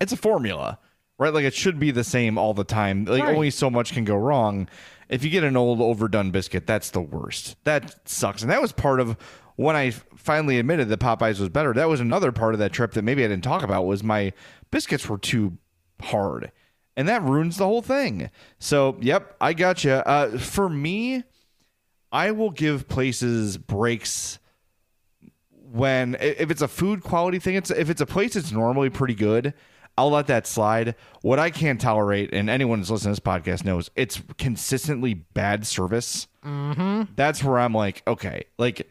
It's a formula, right? Like it should be the same all the time. Like Right. only so much can go wrong. If you get an old overdone biscuit, that's the worst. That sucks. And that was part of when I finally admitted that Popeyes was better. That was another part of that trip that maybe I didn't talk about was my biscuits were too hard. and that ruins the whole thing. So, yep, I got you. Uh, for me, I will give places breaks when if it's a food quality thing. It's if it's a place that's normally pretty good. I'll let that slide. What I can't tolerate, and anyone who's listening to this podcast knows, it's consistently bad service. Mm-hmm. That's where I'm like, okay, like,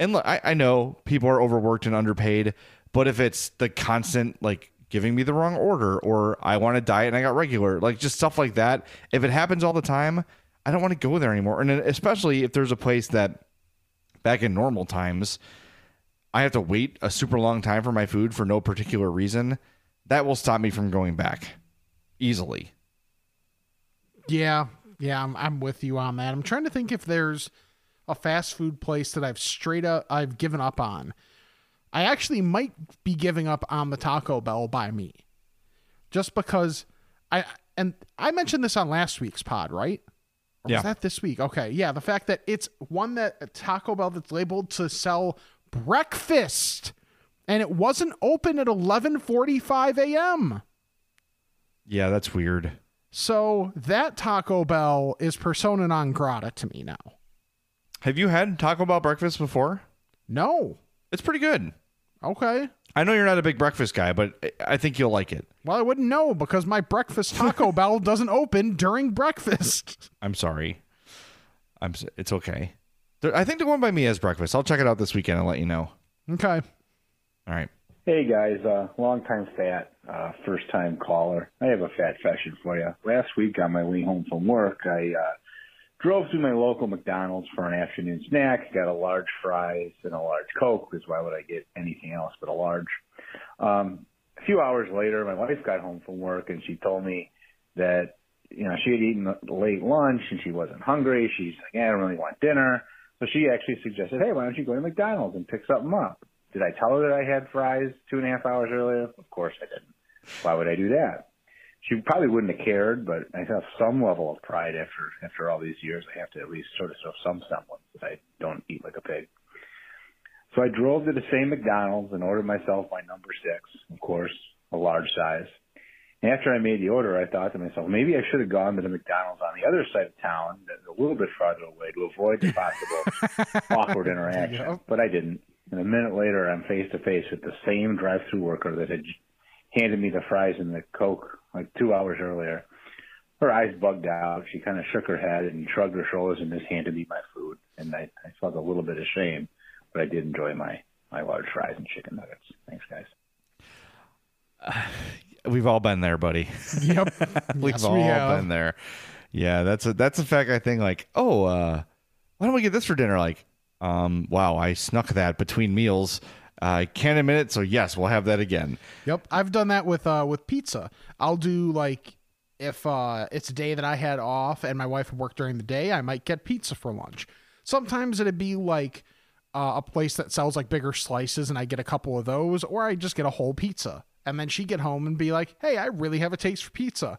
and look, I, I know people are overworked and underpaid, but if it's the constant like giving me the wrong order or I want a diet and I got regular, like just stuff like that, if it happens all the time, I don't want to go there anymore. And especially if there's a place that back in normal times, I have to wait a super long time for my food for no particular reason, that will stop me from going back easily. Yeah, yeah, I'm, I'm with you on that. I'm trying to think if there's a fast food place that I've straight up I've given up on. I actually might be giving up on the Taco Bell by me, just because I and I mentioned this on last week's pod, right? Or Yeah. Was that this week? Okay, yeah. The fact that it's one that Taco Bell that's labeled to sell breakfast, and it wasn't open at 11:45 a.m. Yeah, that's weird. So that Taco Bell is persona non grata to me now. Have you had Taco Bell breakfast before? No. It's pretty good. Okay. I know you're not a big breakfast guy, but I think you'll like it. Well, I wouldn't know because my breakfast Taco [laughs] Bell doesn't open during breakfast. I'm sorry. I'm. s- It's okay. There- I think the one by me has breakfast. I'll check it out this weekend and let you know. Okay. All right. Hey guys, uh, long time fat, uh, first time caller. I have a fat fashion for you. Last week on my way home from work, I uh, drove through my local McDonald's for an afternoon snack. Got a large fries and a large Coke, because why would I get anything else but a large? Um, a few hours later, my wife got home from work and she told me that you know she had eaten a late lunch and she wasn't hungry. She's like, yeah, I don't really want dinner. So she actually suggested, hey, why don't you go to McDonald's and pick something up? Did I tell her that I had fries two and a half hours earlier? Of course I didn't. Why would I do that? She probably wouldn't have cared, but I have some level of pride after after all these years. I have to at least sort of show some semblance that I don't eat like a pig. So I drove to the same McDonald's and ordered myself my number six, of course, a large size. And after I made the order, I thought to myself, maybe I should have gone to the McDonald's on the other side of town, a little bit farther away, to avoid the possible [laughs] awkward interaction. But I didn't. And a minute later, I'm face to face with the same drive-through worker that had handed me the fries and the Coke like two hours earlier. Her eyes bugged out. She kind of shook her head and shrugged her shoulders and just handed me my food. And I, I felt a little bit ashamed, but I did enjoy my my large fries and chicken nuggets. Thanks, guys. [sighs] We've all been there, buddy. Yep. [laughs] We've Yes, all we have. been there. Yeah, that's a that's a fact. I think like, oh, uh, why don't we get this for dinner? Like, um, wow, I snuck that between meals. I can't admit it, so yes, we'll have that again. Yep, I've done that with uh with pizza. I'll do like if uh it's a day that I had off and my wife worked during the day, I might get pizza for lunch. Sometimes it'd be like uh, a place that sells like bigger slices and I get a couple of those or I just get a whole pizza. And then she'd get home and be like, "Hey, I really have a taste for pizza."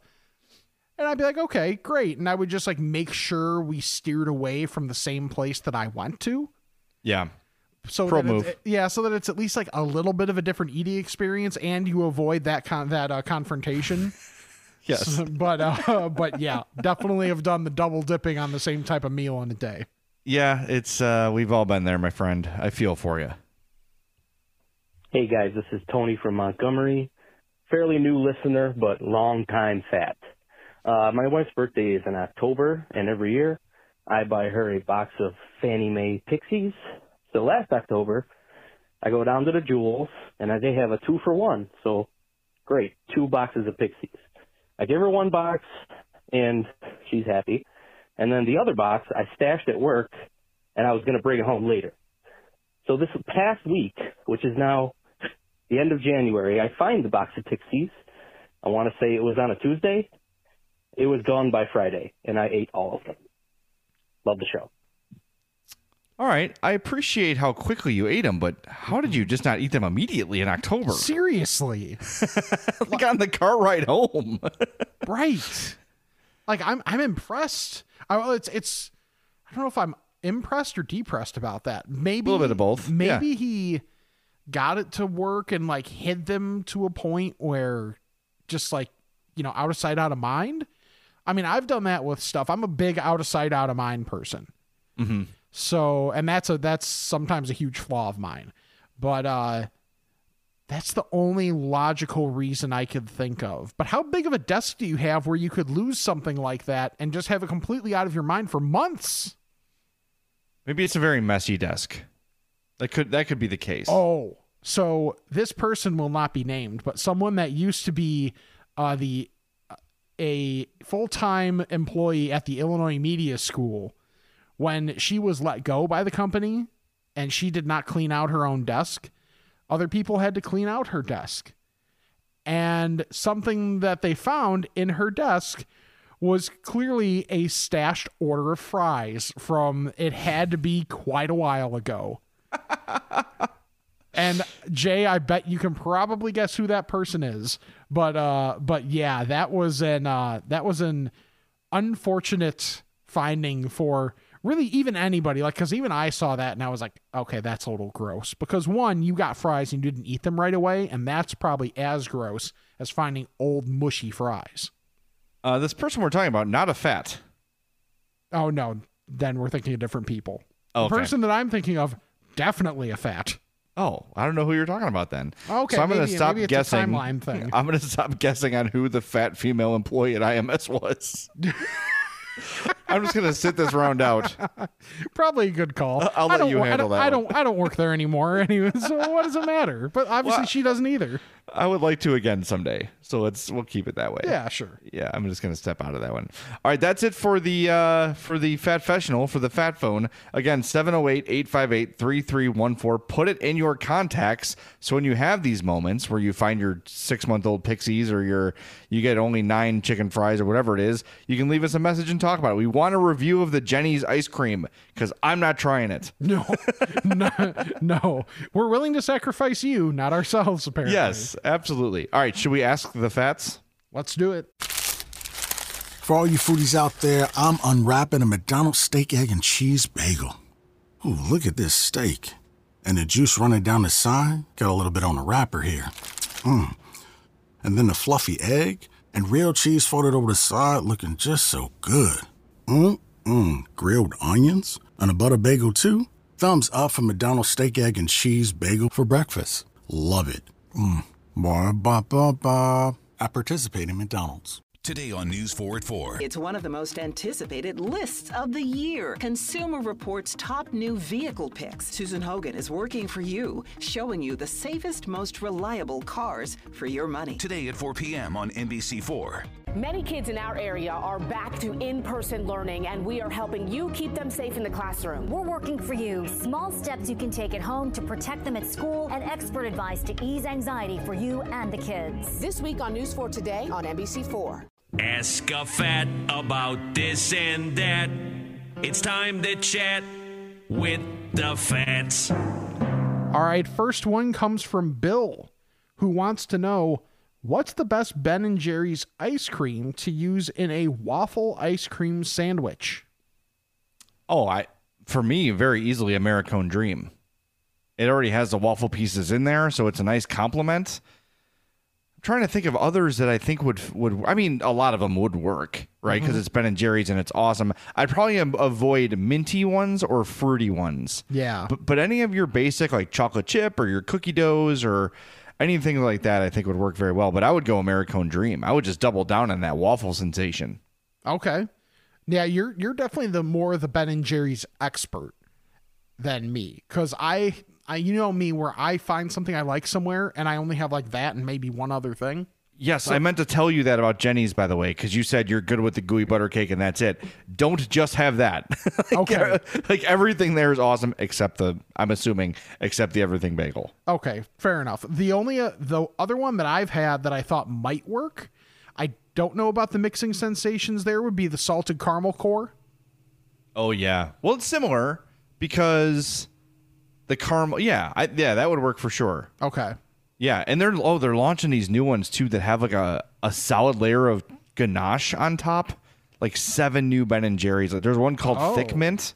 And I'd be like, "Okay, great." And I would just like make sure we steered away from the same place that I went to Yeah, so Pro that it's- move. yeah, so that it's at least like a little bit of a different eating experience, and you avoid that con- that uh, confrontation. [laughs] yes. but uh, [laughs] but yeah, definitely have done the double dipping on the same type of meal in a day. Yeah, it's uh, we've all been there, my friend. I feel for you. Hey guys, this is Tony from Montgomery. Fairly new listener, but long time fat. Uh, my wife's birthday is in October, and every year I buy her a box of Fannie Mae Pixies. So last October, I go down to the Jewels, and I, they have a two for one. So great, two boxes of Pixies. I give her one box, and she's happy. And then the other box I stashed at work, and I was going to bring it home later. So this past week, which is now the end of January, I find the box of Pixies. I want to say it was on a Tuesday. It was gone by Friday, and I ate all of them. Love the show. All right, I appreciate how quickly you ate them, but how did you just not eat them immediately in October? Seriously, [laughs] like on the car ride home. [laughs] right? Like I'm I'm impressed. I, it's it's I don't know if I'm impressed or depressed about that. Maybe A little bit of both, yeah. Maybe he got it to work and like hid them to a point where just like you know, out of sight, out of mind. I mean, I've done that with stuff. I'm a big out of sight, out of mind person. Mm-hmm. So, and that's a that's sometimes a huge flaw of mine. But uh that's the only logical reason I could think of. But how big of a desk do you have where you could lose something like that and just have it completely out of your mind for months? Maybe it's a very messy desk. That could that could be the case. Oh, so this person will not be named, but someone that used to be uh, the uh, a full time employee at the Illinois Media School when she was let go by the company and she did not clean out her own desk. Other people had to clean out her desk. And something that they found in her desk was clearly a stashed order of fries from it had to be quite a while ago. [laughs] and Jay, I bet you can probably guess who that person is. But uh but yeah, that was an uh that was an unfortunate finding for really even anybody like because even i saw that and i was like okay that's a little gross because one you got fries and you didn't eat them right away and that's probably as gross as finding old mushy fries Uh, this person we're talking about, not a fat. oh no then we're thinking of different people Oh, the person that i'm thinking of definitely a fat Oh, I don't know who you're talking about then. Okay, so I'm going to stop maybe it's a guessing. timeline thing. [laughs] I'm going to stop guessing on who the fat female employee at IMS was. [laughs] I'm just going to sit this round out. [laughs] probably a good call I'll let you wo- I handle that I one. don't i don't work there anymore [laughs] anyway so what does it matter but obviously Well- she doesn't either I would like to again someday. So let's we'll keep it that way. yeah sure Yeah, I'm just gonna step out of that one. All right, that's it for the uh for the fat professional for the fat phone. Again, 708-858-3314. Put it in your contacts so when you have these moments where you find your six month old pixies or your you get only nine chicken fries or whatever it is, you can leave us a message and talk about it. We want a review of the Jeni's ice cream because I'm not trying it. No, [laughs] no, no. We're willing to sacrifice you, not ourselves, apparently. Yes, absolutely. All right, should we ask the fats? Let's do it. For all you foodies out there, I'm unwrapping a McDonald's steak, egg, and cheese bagel. Ooh, look at this steak. And the juice running down the side. Got a little bit on the wrapper here. Mmm. And then the fluffy egg and real cheese folded over the side looking just so good. Mmm, mmm. Grilled onions and a butter bagel too. Thumbs up for McDonald's steak, egg, and cheese bagel for breakfast. Love it. Mmm. Ba ba ba ba. I participate in McDonald's. Today on News 4 at 4. It's one of the most anticipated lists of the year. Consumer Reports top new vehicle picks. Susan Hogan is working for you, showing you the safest, most reliable cars for your money. Today at 4 p.m. on NBC4. Many kids in our area are back to in person learning, and we are helping you keep them safe in the classroom. We're working for you. Small steps you can take at home to protect them at school, and expert advice to ease anxiety for you and the kids. This week on News 4 Today on NBC4. Ask a fat about this and that. It's time to chat with the fats. All right, first one comes from Bill, who wants to know what's the best Ben and Jerry's ice cream to use in a waffle ice cream sandwich? Oh, I for me, very easily Americone Dream. It already has the waffle pieces in there, so it's a nice compliment. I'm trying to think of others that I think would would. I mean, a lot of them would work, right? Because Mhm. it's Ben and Jerry's and it's awesome. I'd probably avoid minty ones or fruity ones. Yeah. But but any of your basic like chocolate chip or your cookie doughs or anything like that, I think would work very well. But I would go Americone Dream. I would just double down on that waffle sensation. Okay. Yeah, you're you're definitely the more the Ben and Jerry's expert than me cuz I I you know me where I find something I like somewhere and I only have like that and maybe one other thing. Yes, So- I meant to tell you that about Jeni's, by the way, because you said you're good with the gooey butter cake and that's it. Don't just have that. [laughs] like, Okay. like everything there is awesome except the, I'm assuming, except the everything bagel. Okay, fair enough. The only uh, the other one that I've had that I thought might work, I don't know about the mixing sensations there would be the salted caramel core. Oh yeah. Well, it's similar because the caramel. Yeah, I, yeah, that would work for sure. Okay. Yeah, and they're oh they're launching these new ones too that have like a a solid layer of ganache on top, like seven new Ben and Jerry's. Like, there's one called Oh. Thick Mint,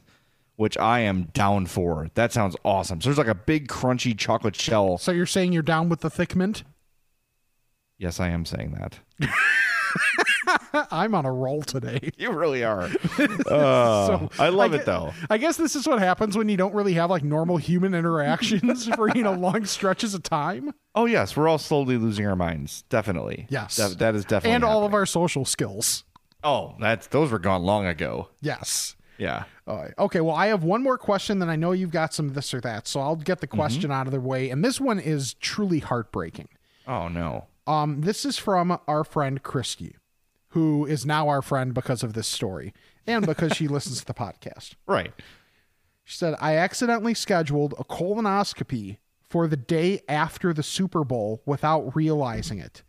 which I am down for. That sounds awesome. So there's like a big crunchy chocolate shell. So you're saying you're down with the thick mint? Yes, I am saying that. [laughs] I'm on a roll today. [laughs] You really are. [laughs] Uh, I love gue- it though. I guess this is what happens when you don't really have like normal human interactions [laughs] for you know long stretches of time. Oh yes, we're all slowly losing our minds. Definitely. Yes. That- that is definitely. and all of our social skills. Oh, that's those were gone long ago. Yes. Yeah. Right. Okay. Well, I have one more question. Then I know you've got some this or that, so I'll get the Mm-hmm. question out of the way. And this one is truly heartbreaking. Oh no. Um, this is from our friend Christy, who is now our friend because of this story and because she [laughs] listens to the podcast. Right. She said, I accidentally scheduled a colonoscopy for the day after the Super Bowl without realizing it.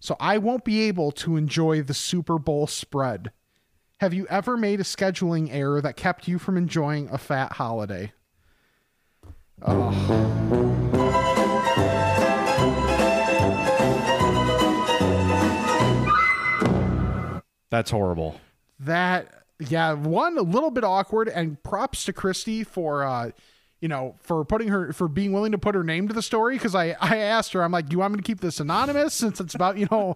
So I won't be able to enjoy the Super Bowl spread. Have you ever made a scheduling error that kept you from enjoying a fat holiday? That's horrible. that yeah one a little bit awkward and props to christy for uh you know for putting her for being willing to put her name to the story because i i asked her i'm like do you want me to keep this anonymous since it's about you know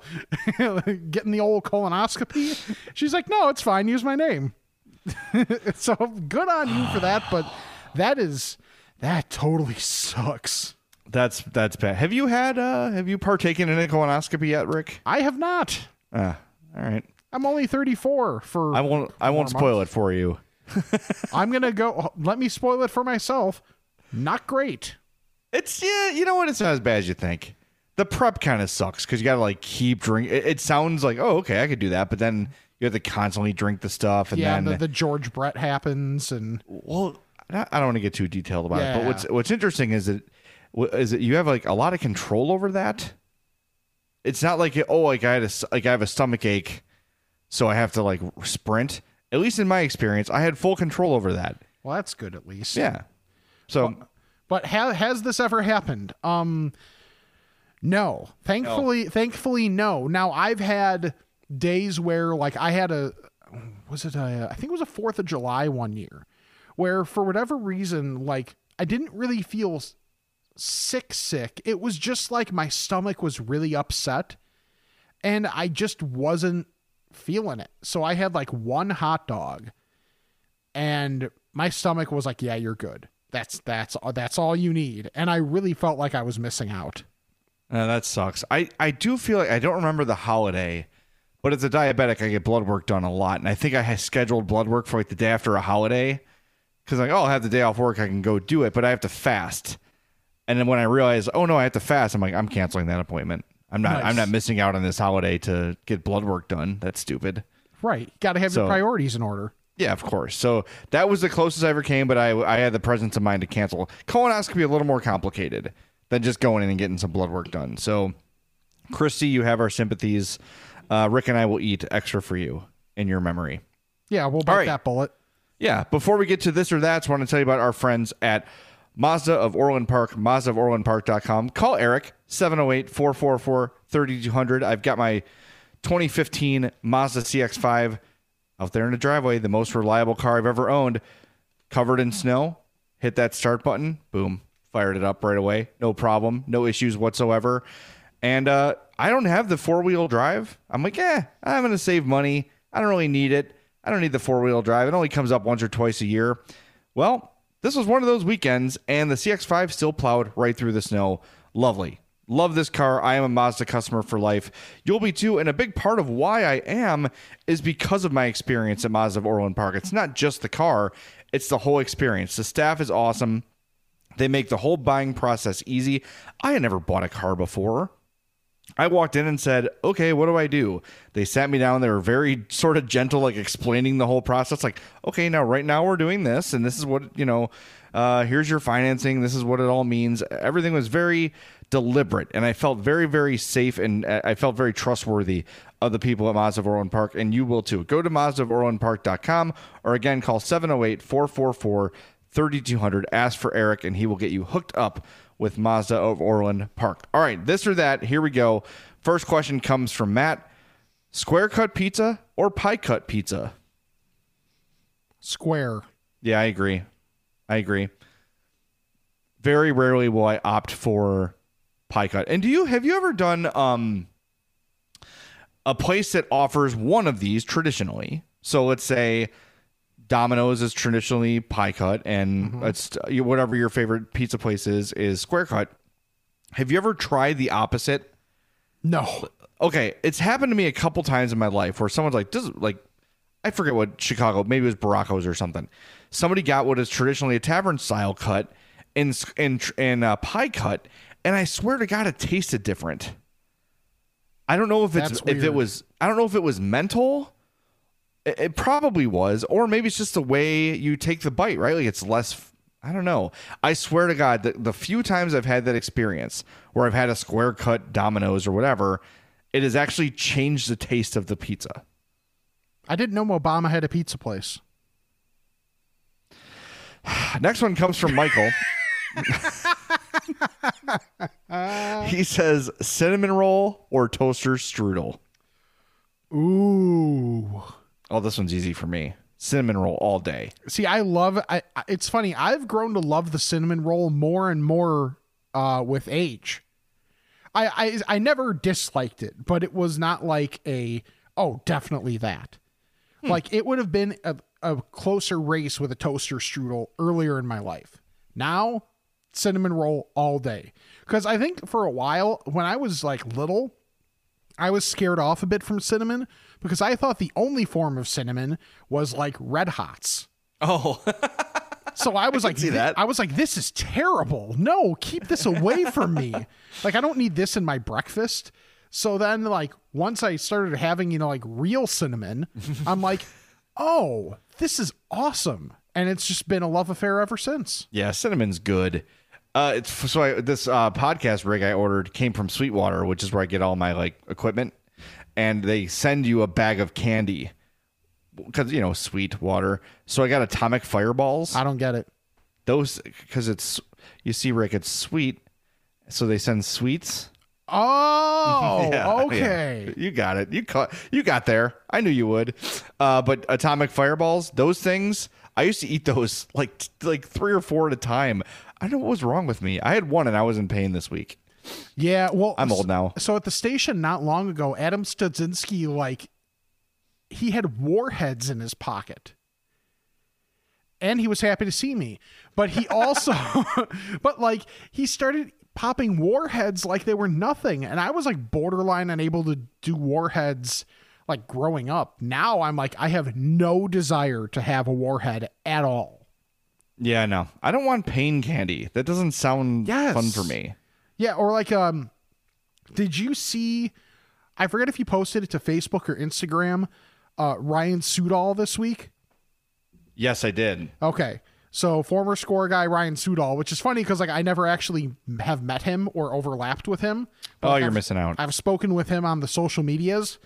[laughs] getting the old colonoscopy she's like no it's fine use my name [laughs] so good on you for that but that is that totally sucks That's that's bad. Have you had uh have you partaken in a colonoscopy yet, Rick? i have not Ah, all right. I'm only 34 for I won't I won't spoil it for you. [laughs] i'm gonna go let me spoil it for myself not great It's yeah, you know what? It's not as bad as you think. The prep kind of sucks because you got to like keep drink. It, it sounds like oh okay, I could do that, but then you have to constantly drink the stuff, and yeah, then the, the George Brett happens, and well, I don't want to get too detailed about it. But what's what's interesting is that is that you have like a lot of control over that. It's not like oh like I had a like I have a stomach ache, so I have to like sprint. At least in my experience, I had full control over that. well, that's good at least. Yeah. So But ha- has this ever happened? Um, no. Thankfully, thankfully, no. Now I've had days where, like, I had a was it a I think it was a Fourth of July one year, where for whatever reason, like, I didn't really feel sick, sick. It was just like my stomach was really upset, and I just wasn't feeling it. So I had like one hot dog and my stomach was like, "Yeah, you're good. That's that's that's all you need." And I really felt like I was missing out. Uh, that sucks. I, I do feel like I don't remember the holiday, but as a diabetic, I get blood work done a lot. And I think I had scheduled blood work for like the day after a holiday because, like, oh, I'll have the day off work. I can go do it, but I have to fast. And then when I realize, oh, no, I have to fast, I'm like, I'm canceling that appointment. I'm not, Nice. I'm not missing out on this holiday to get blood work done. That's stupid. Right. Got to have So- your priorities in order. Yeah, of course. So that was the closest I ever came, but I I had the presence of mind to cancel. Colonoscopy a little more complicated than just going in and getting some blood work done. So, Christy, you have our sympathies. Uh, Rick and I will eat extra for you in your memory. Yeah, we'll bite right. that bullet. Yeah. Before we get to this or that, I want to tell you about our friends at Mazda of Orland Park, Mazda of Orlandpark.com. Call Eric, 708 444 3200. I've got my 2015 Mazda CX5 out there in the driveway, the most reliable car I've ever owned, covered in snow. Hit that start button, boom, fired it up right away. No problem, no issues whatsoever. And uh, I don't have the four wheel drive. I'm like, eh, I'm going to save money. I don't really need it. I don't need the four wheel drive. It only comes up once or twice a year. Well, this was one of those weekends, and the CX5 still plowed right through the snow. Lovely. Love this car. I am a Mazda customer for life. You'll be too. And a big part of why I am is because of my experience at Mazda of Orland Park. It's not just the car, it's the whole experience. The staff is awesome. They make the whole buying process easy. I had never bought a car before. I walked in and said, okay, what do I do? They sat me down. They were very sort of gentle, like explaining the whole process. Like, okay, now, right now we're doing this, and this is what, you know, uh, here's your financing. This is what it all means. Everything was very deliberate, and I felt very, very safe, and I felt very trustworthy of the people at Mazda of Orland Park, and you will too. Go to MazdaofOrlandPark.com or again, call 708 444 3200. Ask for Eric, and he will get you hooked up with Mazda of Orland Park. All right, this or that. Here we go. First question comes from Matt Square cut pizza or pie cut pizza? Square. Yeah, I agree. I agree. Very rarely will I opt for pie cut. And do you have you ever done um a place that offers one of these traditionally. So let's say Domino's is traditionally pie cut, and it's whatever your favorite pizza place is is square cut. Have you ever tried the opposite? No. Okay, it's happened to me a couple times in my life where someone's like, "This is like." I forget what Chicago, maybe it was Barraco's or something. Somebody got what is traditionally a tavern style cut and and and uh, pie cut, and I swear to God, it tasted different. I don't know if it's That's if it was I don't know if it was mental. It, it probably was, or maybe it's just the way you take the bite, right? Like it's less. I don't know. I swear to God, the, the few times I've had that experience where I've had a square cut Domino's or whatever, it has actually changed the taste of the pizza. I didn't know Obama had a pizza place. [sighs] Next one comes from Michael. [laughs] [laughs] he says cinnamon roll or toaster strudel. Ooh. Oh, this one's easy for me. Cinnamon roll all day. See, I love. I. It's funny. I've grown to love the cinnamon roll more and more uh, with age. I, I I never disliked it, but it was not like a oh definitely that. Like it would have been a, a closer race with a toaster strudel earlier in my life. Now, cinnamon roll all day. Because I think for a while when I was like little, I was scared off a bit from cinnamon because I thought the only form of cinnamon was like red hots. Oh. so I was [laughs] like, see that. I was like, this is terrible. No, keep this away from me. [laughs] Like, I don't need this in my breakfast. So then, like, once I started having, you know, like real cinnamon, I'm [laughs] like, oh, this is awesome. And it's just been a love affair ever since. Yeah, cinnamon's good. Uh, it's so I, this uh, podcast rig I ordered came from Sweetwater, which is where I get all my like equipment, and they send you a bag of candy because you know sweet water. So I got atomic fireballs. I don't get it. Those because it's you see Rick, it's sweet, so they send sweets. Oh, [laughs] Yeah, okay. yeah. You got it. You caught. You got there. I knew you would. Uh, but atomic fireballs, those things, I used to eat those like t- like three or four at a time. I don't know what was wrong with me. I had one and I was in pain this week. Yeah, well, I'm old now. So at the station not long ago, Adam Studzinski, like, he had warheads in his pocket. And he was happy to see me. But he also, [laughs] but like, he started popping warheads like they were nothing. And I was like borderline unable to do warheads like growing up. Now I'm like, I have no desire to have a warhead at all. Yeah, no, I don't want pain candy. That doesn't sound Yes. fun for me. Yeah, or like um did you see I forget if you posted it to Facebook or Instagram, uh Ryan Sudall this week? Yes, I did. Okay. So former score guy Ryan Sudall, which is funny because like I never actually have met him or overlapped with him. But, Oh, like, you're I've- missing out. I've spoken with him on the social medias,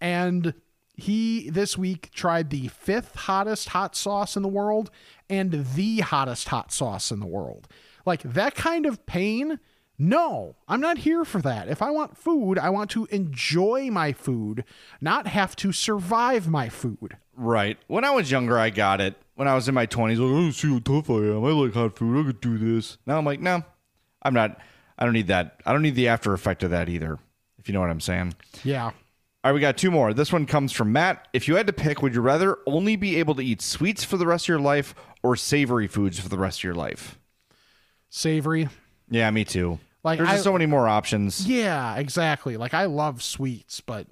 and he this week tried the fifth hottest hot sauce in the world and the hottest hot sauce in the world. Like that kind of pain. No, I'm not here for that. If I want food, I want to enjoy my food, not have to survive my food. Right. When I was younger, I got it. When I was in my 20s, like, I don't see how tough I am. I like hot food. I could do this. Now I'm like, no, I'm not. I don't need that. I don't need the after effect of that either, if you know what I'm saying. Yeah. All right, we got two more. This one comes from Matt. If you had to pick, would you rather only be able to eat sweets for the rest of your life or savory foods for the rest of your life? Savory. Yeah, me too. Like, There's I- just so many more options. Yeah, exactly. Like I love sweets, but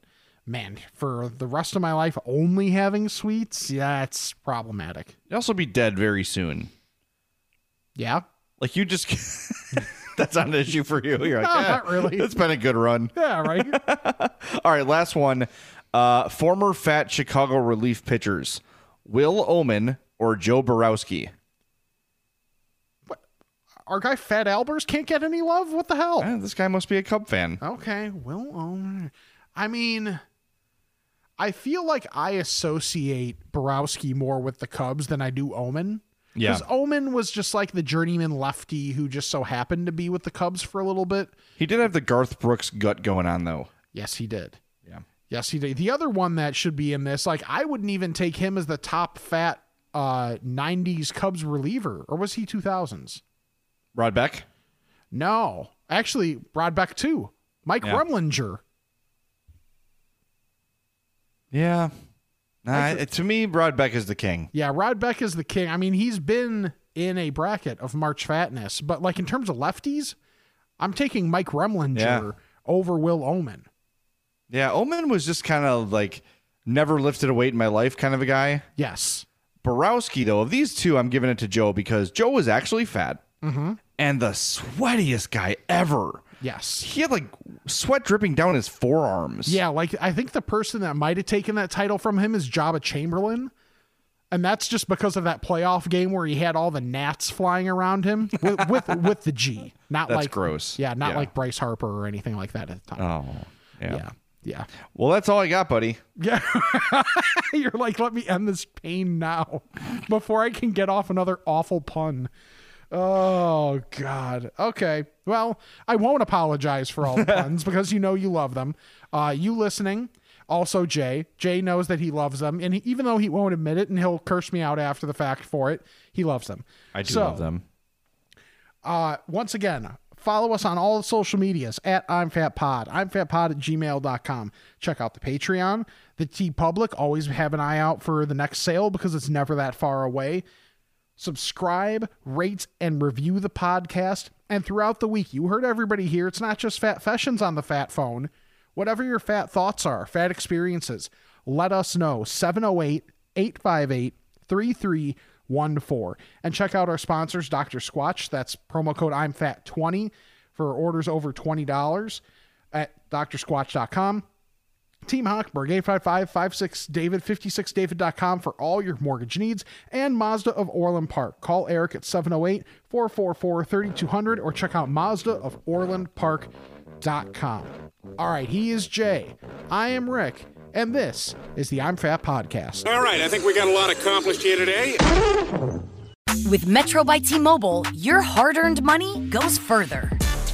man, for the rest of my life only having sweets, yeah, it's problematic. You'll also be dead very soon. Yeah. Like you just [laughs] [laughs] [laughs] that's not an issue for you. You're like, No, "Eh, not really." It's been a good run. Yeah, right. [laughs] All right, last one. Uh, former fat Chicago relief pitchers, Will Ohman or Joe Borowski. Our guy Fat Albers can't get any love. What the hell? Eh, this guy must be a Cub fan. Okay, Will Ohman. I mean, I feel like I associate Borowski more with the Cubs than I do Ohman. Yeah. Because Ohman was just like the journeyman lefty who just so happened to be with the Cubs for a little bit. He did have the Garth Brooks gut going on though. Yes, he did. Yeah. Yes, he did. The other one that should be in this, like I wouldn't even take him as the top fat uh 90s Cubs reliever, or was he 2000s? Rod Beck. No, actually, Rod Beck too. Mike Yeah. Remlinger. Yeah. Nah, to me, Rod Beck is the king. Yeah, Rod Beck is the king. I mean, he's been in a bracket of March Fatness, but like in terms of lefties, I'm taking Mike Remlinger Yeah. over Will Ohman. Yeah, Ohman was just kind of like never lifted a weight in my life kind of a guy. Yes. Borowski, though, of these two, I'm giving it to Joe because Joe was actually fat Mm-hmm. and the sweatiest guy ever. Yes. He had like sweat dripping down his forearms. Yeah, like I think the person that might have taken that title from him is Joba Chamberlain. And that's just because of that playoff game where he had all the gnats flying around him with [laughs] with, with the G. Not That's like gross. Yeah, not Yeah. like Bryce Harper or anything like that at the time. Oh, yeah. Yeah. Yeah. Well, that's all I got, buddy. Yeah. [laughs] You're like, let me end this pain now [laughs] before I can get off another awful pun. Oh, God. Okay. Well, I won't apologize for all the [laughs] puns because you know you love them. Uh, you listening, also Jay. Jay knows that he loves them. And he, even though he won't admit it and he'll curse me out after the fact for it, he loves them. I do So, love them. uh, once again, follow us on all the social medias at I'm Fat Pod. I'm Fat Pod at gmail.com. Check out the Patreon. The TeePublic. Always have an eye out for the next sale because it's never that far away. Subscribe, rate, and review the podcast. And throughout the week, you heard everybody here. It's not just Fat Fashions on the Fat Phone. Whatever your fat thoughts are, fat experiences, let us know. 708 858 3314. And check out our sponsors, Dr. Squatch. That's promo code I'm Fat 20 for orders over $20 at drsquatch.com. Team Hochberg, 855-56-DAVID, 56david.com for all your mortgage needs, and Mazda of Orland Park. Call Eric at 708-444-3200 or check out Mazda of Orland Park.com. All right, he is Jay. I am Rick, and this is the I'm Fat Podcast. All right, I think we got a lot accomplished here today. With Metro by T Mobile, your hard earned money goes further.